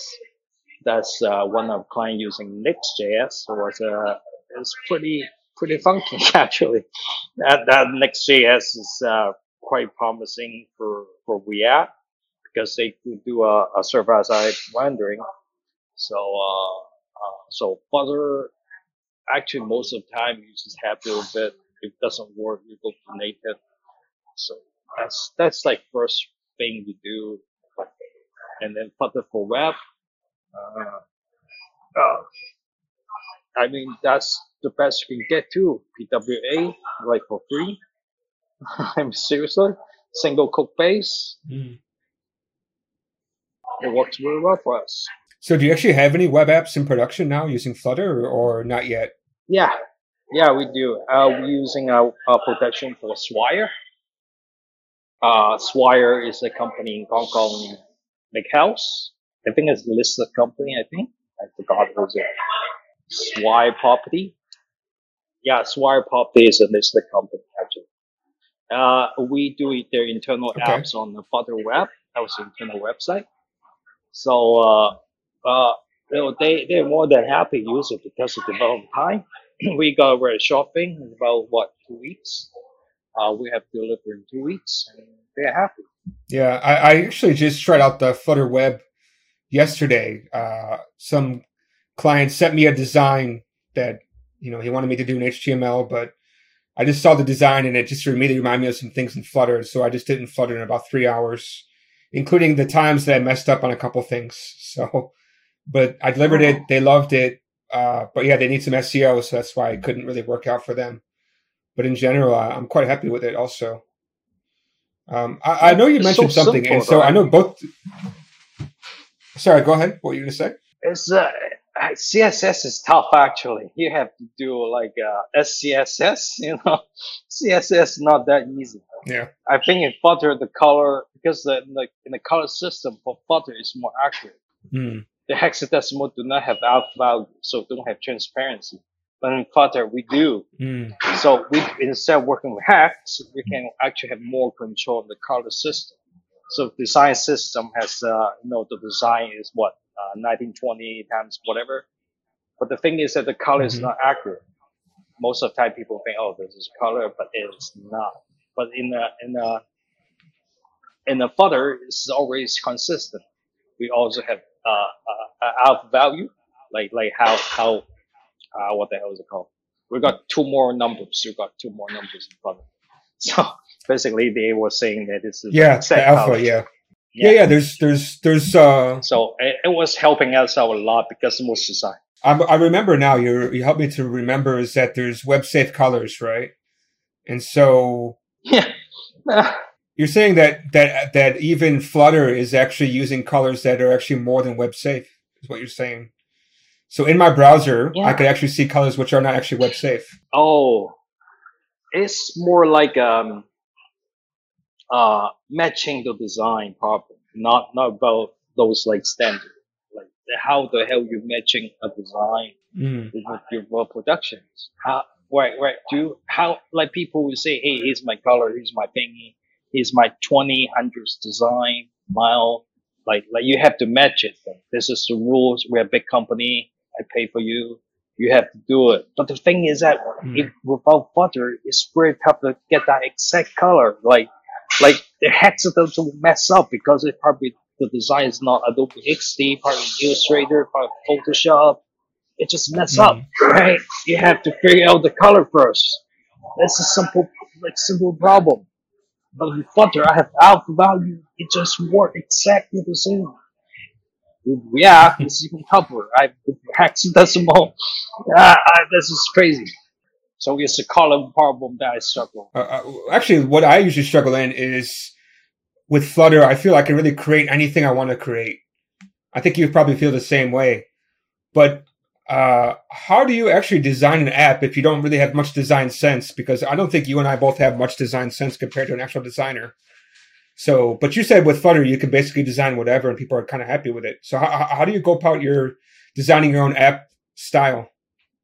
That's uh, one of client using Next.js was uh, it's pretty pretty funky (laughs) actually. That that Next.js is uh, quite promising for for React because they could do a, a server side rendering. So uh, uh, so Flutter actually most of the time you just have to a bit. If it doesn't work, you go to native. So that's that's like first thing you do and then Flutter for web. Uh, uh, I mean, that's the best you can get too. PWA, like for free. (laughs) I'm seriously single code base. Mm. It works really well for us. So, do you actually have any web apps in production now using Flutter, or, or not yet? Yeah, yeah, we do. Uh, we're using our, our production for Swire. Uh, Swire is a company in Hong Kong house. I think it's a listed company, I think. I forgot what was it. Swire Property. Yeah, Swire Property is a listed company, actually. Uh, we do it their internal okay. apps on the Flutter Web. That was the internal website. So, uh, uh, they, they're more than happy to use it because of development time. (clears throat) we got very short thing, about what, two weeks. Uh, we have delivered in two weeks and they're happy. Yeah, I, I actually just tried out the Flutter Web yesterday. Uh, some client sent me a design that you know he wanted me to do in HTML, but I just saw the design and it just immediately reminded me of some things in Flutter. So I just did in Flutter in about three hours, including the times that I messed up on a couple things. (laughs) So, but I delivered it. They loved it. Uh, but yeah, they need some SEO, so that's why it couldn't really work out for them. But in general, I'm quite happy with it. Also, um, I, I, know you mentioned so something, simple, and so I know both. Sorry, go ahead. What were you going to say? It's uh, CSS is tough actually. You have to do like uh, SCSS. You know, (laughs) CSS is not that easy. Yeah. I think in Flutter the color because the like in the color system for Flutter is more accurate. Mm. The hexadecimal do not have alpha value, so don't have transparency. But in Flutter, we do. Mm. So we, instead of working with hex, we can actually have more control of the color system. So design system has, uh, you know, the design is what, uh, 1920 times whatever. But the thing is that the color mm-hmm. is not accurate. Most of the time people think, oh, this is color, but it is not. But in the, in the, in the Flutter, it's always consistent. We also have, uh, uh, alpha value, like, like how, how uh, what the hell is it called? We got two more numbers. We got two more numbers in front of it. (laughs) So basically, they were saying that this is yeah, the alpha, yeah. yeah. Yeah, yeah, There's, there's, there's. uh So it, it was helping us out a lot because it was design. I, I remember now. You you helped me to remember is that there's web safe colors, right? And so yeah, (laughs) you're saying that that that even Flutter is actually using colors that are actually more than web safe. Is what you're saying? So in my browser, yeah. I could actually see colors which are not actually web safe. Oh, it's more like um, uh, matching the design problem, not not about those like standard. Like how the hell you matching a design mm. with your productions? How right right do you, how like people will say, hey, here's my color, here's my thingy, here's my twenty hundreds design mile. Like like you have to match it. This is the rules. We're a big company I pay for you. You have to do it. But the thing is that mm. if, without Flutter, it's very tough to get that exact color. Like, like the hexagon will mess up because it probably the design is not Adobe XD, of Illustrator, of Photoshop. It just mess mm. up, right? You have to figure out the color first. That's a simple, like simple problem. But with Flutter, I have alpha value. It just works exactly the same yeah, is even tougher. I hexadecimal. Ah, this is crazy. So it's a column problem that I struggle. Uh, uh, actually, what I usually struggle in is with Flutter. I feel I can really create anything I want to create. I think you probably feel the same way. But uh, how do you actually design an app if you don't really have much design sense? Because I don't think you and I both have much design sense compared to an actual designer. So, but you said with Flutter, you can basically design whatever and people are kind of happy with it. So how, how do you go about your designing your own app style?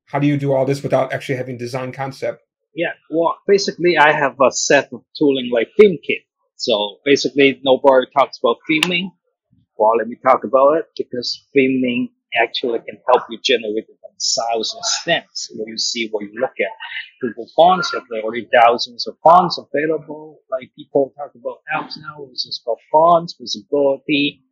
How do you do all this without actually having design concept? Yeah, well, basically I have a set of tooling like ThemeKit. So basically nobody talks about theming. Well, let me talk about it because theming actually can help you generate and stems when you see what you look at. Google Fonts have already thousands of fonts available. Like people talk about apps now, it's just about fonts, visibility,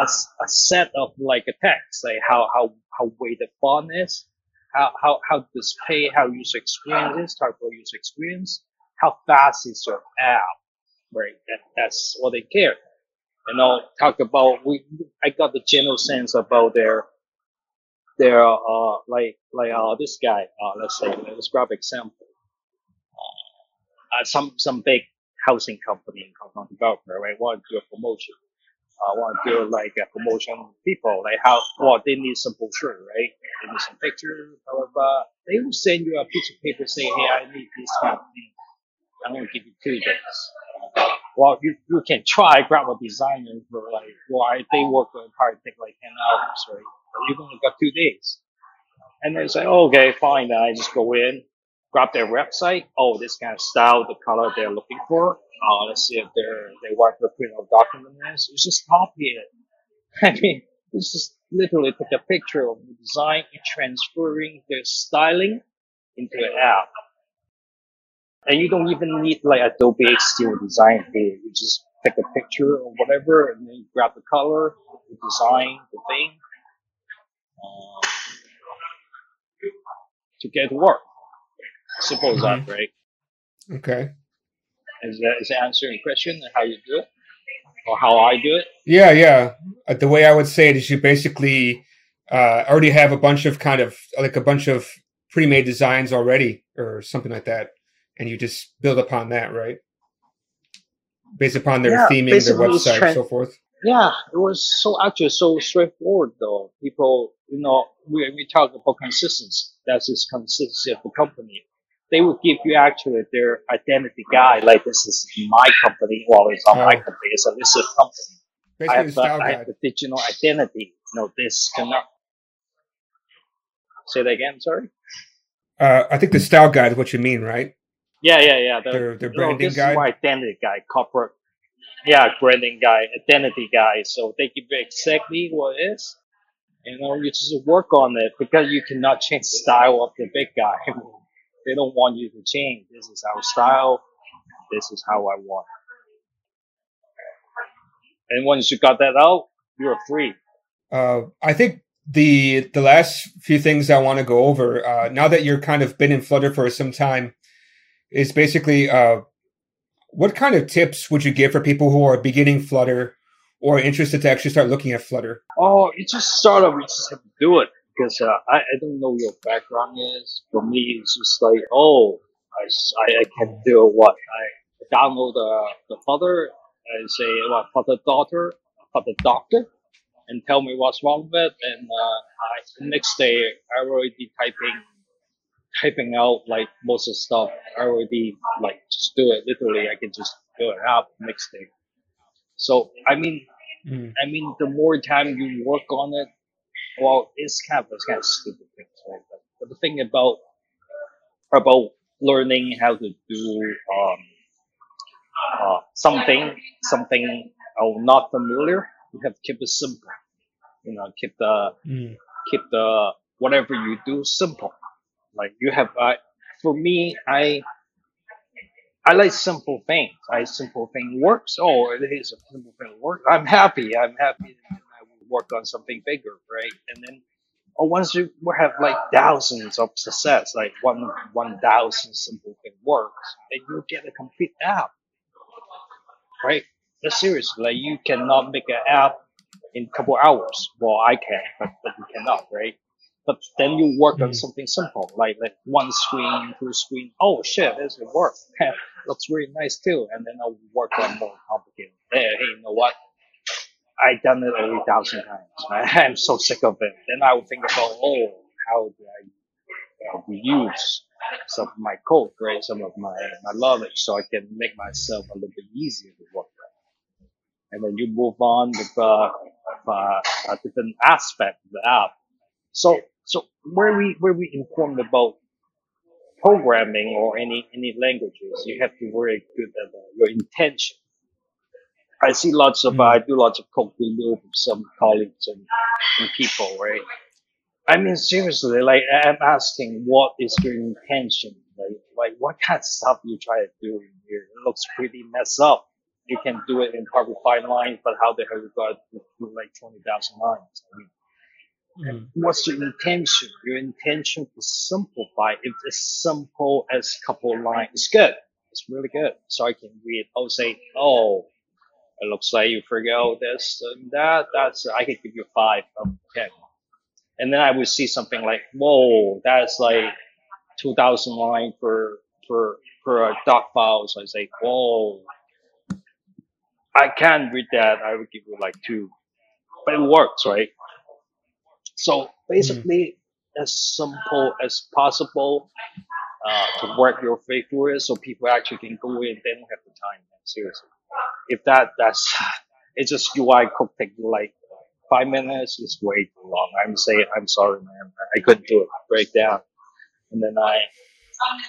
a, a, set of like a text, like how, how, how weight the font is, how, how, how display, how user experience is, talk about user experience, how fast is your app, right? That, that's what they care. You know, talk about, we, I got the general sense about their there are uh, like like uh, this guy. Uh, let's say let's grab example. Uh, some some big housing company in developer right want to do a promotion. Uh, want to do like a promotion people like how well they need some brochure right. They need some pictures. However, they will send you a piece of paper saying, hey, I need this kind of thing. I'm going to give you two days. Well, you, you can try grab a designer for like, well, they work on probably take like 10 hours, right? But you've only got two days. And they say, oh, okay, fine. Then I just go in, grab their website. Oh, this kind of style, the color they're looking for. Uh, let's see if they're, they want to print a document this. You just copy it. (laughs) I mean, it's just literally take a picture of the design and transferring their styling into an app. And you don't even need like Adobe XD design here. You just take a picture or whatever and then grab the color, the design, the thing, to get to work. Simple as mm-hmm. that, right? Okay. Is that, is that answering question how you do it? Or how I do it? Yeah, yeah. Uh, the way I would say it is you basically uh, already have a bunch of kind of like a bunch of pre-made designs already or something like that. And you just build upon that, right? Based upon their yeah, theming, their website, tra- so forth. Yeah, it was so actually so straightforward though. People, you know, we we talk about consistency. That's the consistency of the company. They would give you actually their identity guide, like this is my company. Well, it's not oh. my company; it's a listed company. Basically, I have, uh, I have the digital identity. You know, this cannot. Say that again. Sorry. Uh, I think the style guide is what you mean, right? Yeah, yeah, yeah. The, their, their branding no, this guide. Is my identity guide, corporate yeah, branding guy, identity guy. So they give you exactly what it is. You know, you just work on it because you cannot change the style of the big guy. (laughs) they don't want you to change. This is our style. This is how I want. And once you got that out, you're free. Uh, I think the the last few things I want to go over uh, now that you're kind of been in Flutter for some time is basically uh, what kind of tips would you give for people who are beginning Flutter or interested to actually start looking at Flutter? Oh, just start off. You just have to do it because uh, I I don't know your background is. For me, it's just like oh, I I, can do what I download the the Flutter and say what Flutter daughter, Flutter doctor and tell me what's wrong with it. And uh, I, next day, I already be typing typing out like most of the stuff. I already like just do it. Literally, I can just do it out next day. So I mean, mm. I mean, the more time you work on it, well, it's kind of it's kind of stupid things, right? But, but the thing about about learning how to do um, uh, something something I'm not familiar you have to keep it simple. You know, keep the mm. keep the whatever you do simple. Like you have, uh, for me, I I like simple things. I simple thing works. Oh, it is a simple thing work. I'm happy. I'm happy. And I will work on something bigger, right? And then, oh, once you have like thousands of success, like one one thousand simple thing works, then you get a complete app, right? But seriously, like you cannot make an app in a couple hours. Well, I can, but, but you cannot, right? But then you work on something simple, like like one screen, two screen. Oh shit, this will work. (laughs) Looks really nice too. And then I'll work on more complicated. Hey, hey, you know what? I done it over a thousand times. (laughs) I'm so sick of it. Then I will think about, oh, how do I reuse some of my code, right? Some of my, my knowledge so I can make myself a little bit easier to work and then you move on with uh, uh, a different aspect of the app. So, so where we where we informed about programming or any any languages, you have to worry good at uh, your intention. I see lots of, uh, I do lots of review with some colleagues and, and people, right? I mean, seriously, like I'm asking, what is your intention? Like, like what kind of stuff you try to do here? It looks pretty messed up you can do it in probably five lines, but how the hell you got to do like 20,000 lines? I mean, mm. what's your intention? Your intention to simplify. If it's as simple as a couple lines, it's good. It's really good. So I can read, I'll say, oh, it looks like you figure out this and that. That's, I can give you five of 10. And then I would see something like, whoa, that's like 2000 line for per, per doc file. So I say, whoa, I can't read that. I would give you like two, but it works, right? So basically, mm. as simple as possible uh, to work your way through it, so people actually can go in. They don't have the time. Seriously, if that that's (laughs) it's just UI could take you like five minutes. It's way too long. I'm saying I'm sorry, man. I couldn't do it. Break down, and then I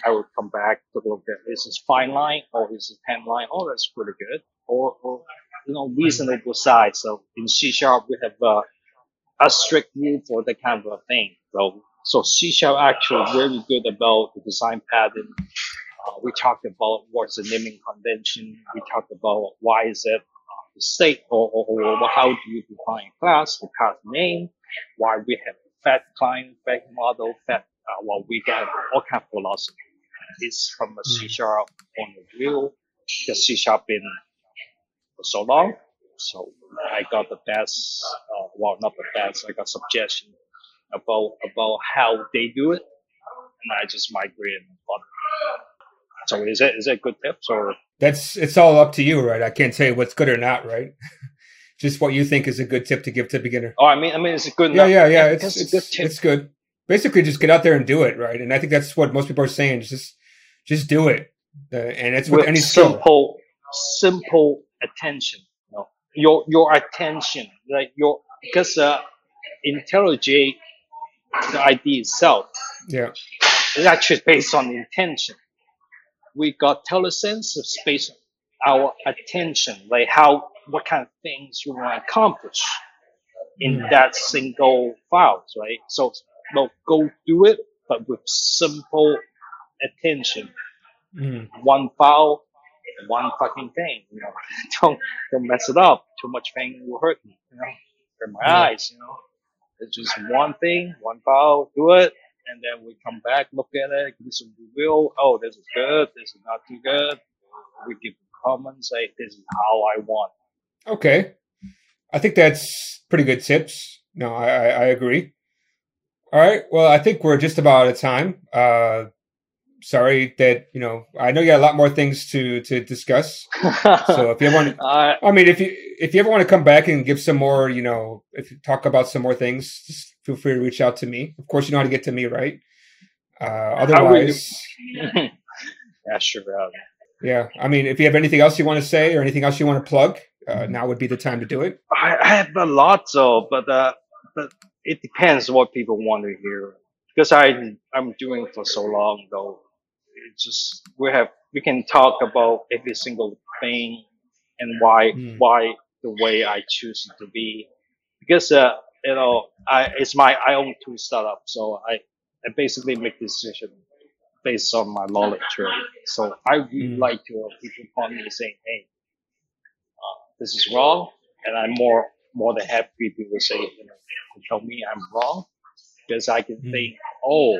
I would come back to look at this is this fine line or is this pen line? Oh, that's pretty good or, or you know reasonable size. So in C sharp we have uh, a strict rule for that kind of a thing. So so C sharp actually very good about the design pattern. Uh, we talked about what's the naming convention. We talked about why is it uh, the state or, or, or, how do you define class, the class name, why we have fat client, fat model, fat, uh, well, we got all kind of philosophy. It's from a C sharp point of view. The C sharp in for so long. So I got the best, uh, well, not the best, I got suggestion about, about how they do it. And I just migrated on So is it, is it good tips or? That's, it's all up to you, right? I can't say what's good or not, right? (laughs) just what you think is a good tip to give to a beginner. Oh, I mean, I mean, it's a good. Yeah, yeah, yeah. It's, it's, it's, good tip. it's good. Basically, just get out there and do it, right? And I think that's what most people are saying. Just, just do it. Uh, and it's with, with any simple, skill. simple attention. Your your attention, like your because uh, IntelliJ, the idea itself, yeah, is actually based on intention. We got IntelliSense is based on our attention, like how what kind of things you want to accomplish in mm. that single files, right? So no, go do it, but with simple attention. Mm. One file, one fucking thing. You know, (laughs) don't don't mess it up. Too much pain will hurt me. You know, hurt my yeah. eyes. You know, It's just one thing, one file, do it, and then we come back, look at it, give some review. Oh, this is good. This is not too good. We give comments, say this is how I want. Okay, I think that's pretty good tips. No, I, I, I agree. All right. Well, I think we're just about out of time. Uh, sorry that you know I know you got a lot more things to to discuss. So if you ever want, (laughs) uh, I mean, if you if you ever want to come back and give some more, you know, if you talk about some more things, just feel free to reach out to me. Of course, you know how to get to me, right? Uh, otherwise, (laughs) yeah, sure. Yeah. I mean, if you have anything else you want to say or anything else you want to plug, uh, now would be the time to do it. I, I have a lot, so but uh, but it depends what people want to hear. Because I I'm doing for so long though, just we have we can talk about every single thing and why Mm. why the way I choose it to be. Because uh, you know, I it's my I own two startup, so I I basically make decision based on my knowledge. Right? So I really Mm. like to have people call me saying, "Hey, uh, this is wrong," and I'm more more than happy people say, you know, tell me I'm wrong because I can Mm. think, oh,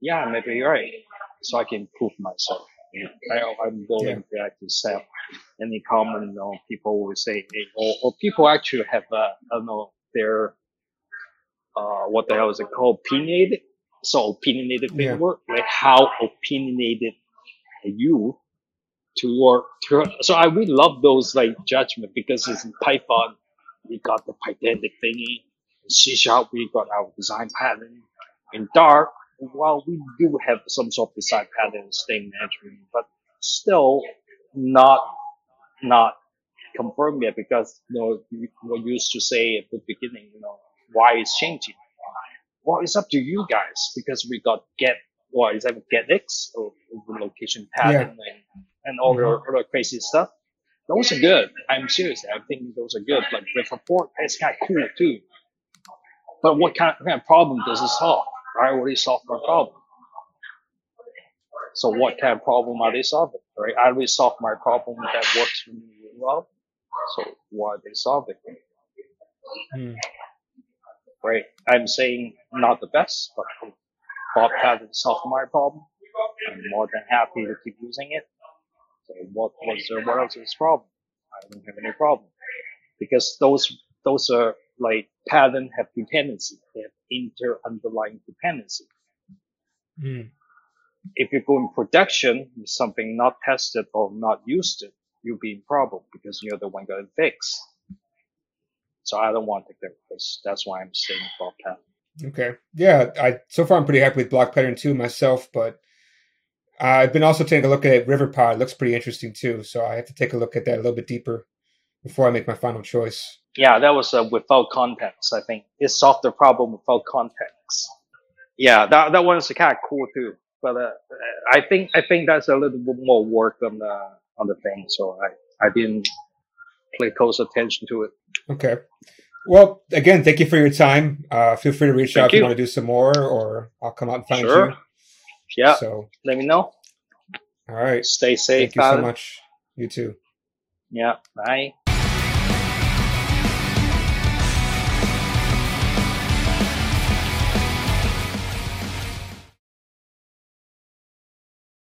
yeah, maybe you're right, so I can prove myself. I, I'm willing to actually accept any comment. You know, people will say, hey, or, or people actually have, uh, I don't know, their uh, what the hell is it called? Opinionated. So opinionated Yeah. framework, like how opinionated are you to to so I really love those like judgment because it's in Python we got the pydantic thingy. In C sharp we got our design pattern. In Dart, while we do have some sort of design pattern state management, but still not not confirmed yet because you know we used to say at the beginning, you know, why is changing. Well, it's up to you guys because we got get what is that getx or, or the location pattern and, and all the mm-hmm. other crazy stuff. Those are good. I'm serious. I think those are good. Like the report is kind of cool too. But what kind of, kind of problem does it solve? I already solved my problem. So what kind of problem are they solving? Right? I already solved my problem that works for me really well. So why are they solving? Mm. Right? I'm saying not the best, but BLoC Pattern solved my problem. I'm more than happy to keep using it. So what was there? What else is problem? I don't have any problem because those those are like pattern have dependency. They have inter underlying dependency. Mm. If you go in production with something not tested or not used it, you'll be in problem because you're the one going to fix. So I don't want to take that risk. That's why I'm saying BLoC Pattern. Okay. Yeah. I so far I'm pretty happy with BLoC pattern too myself, but I've been also taking a look at RiverPod. It looks pretty interesting too. So I have to take a look at that a little bit deeper before I make my final choice. Yeah, that was uh, without context. I think it solved the problem without context. Yeah, that that one's kind of cool too. But uh, I think I think that's a little bit more work on the on the thing. So I I didn't pay close attention to it. Okay. Well, again, thank you for your time. Uh, feel free to reach Thank out if you you. want to do some more, or I'll come out and find Sure. you. Yeah, So, let me know. all right. Stay safe, Thank you so much. You too. Yeah, bye.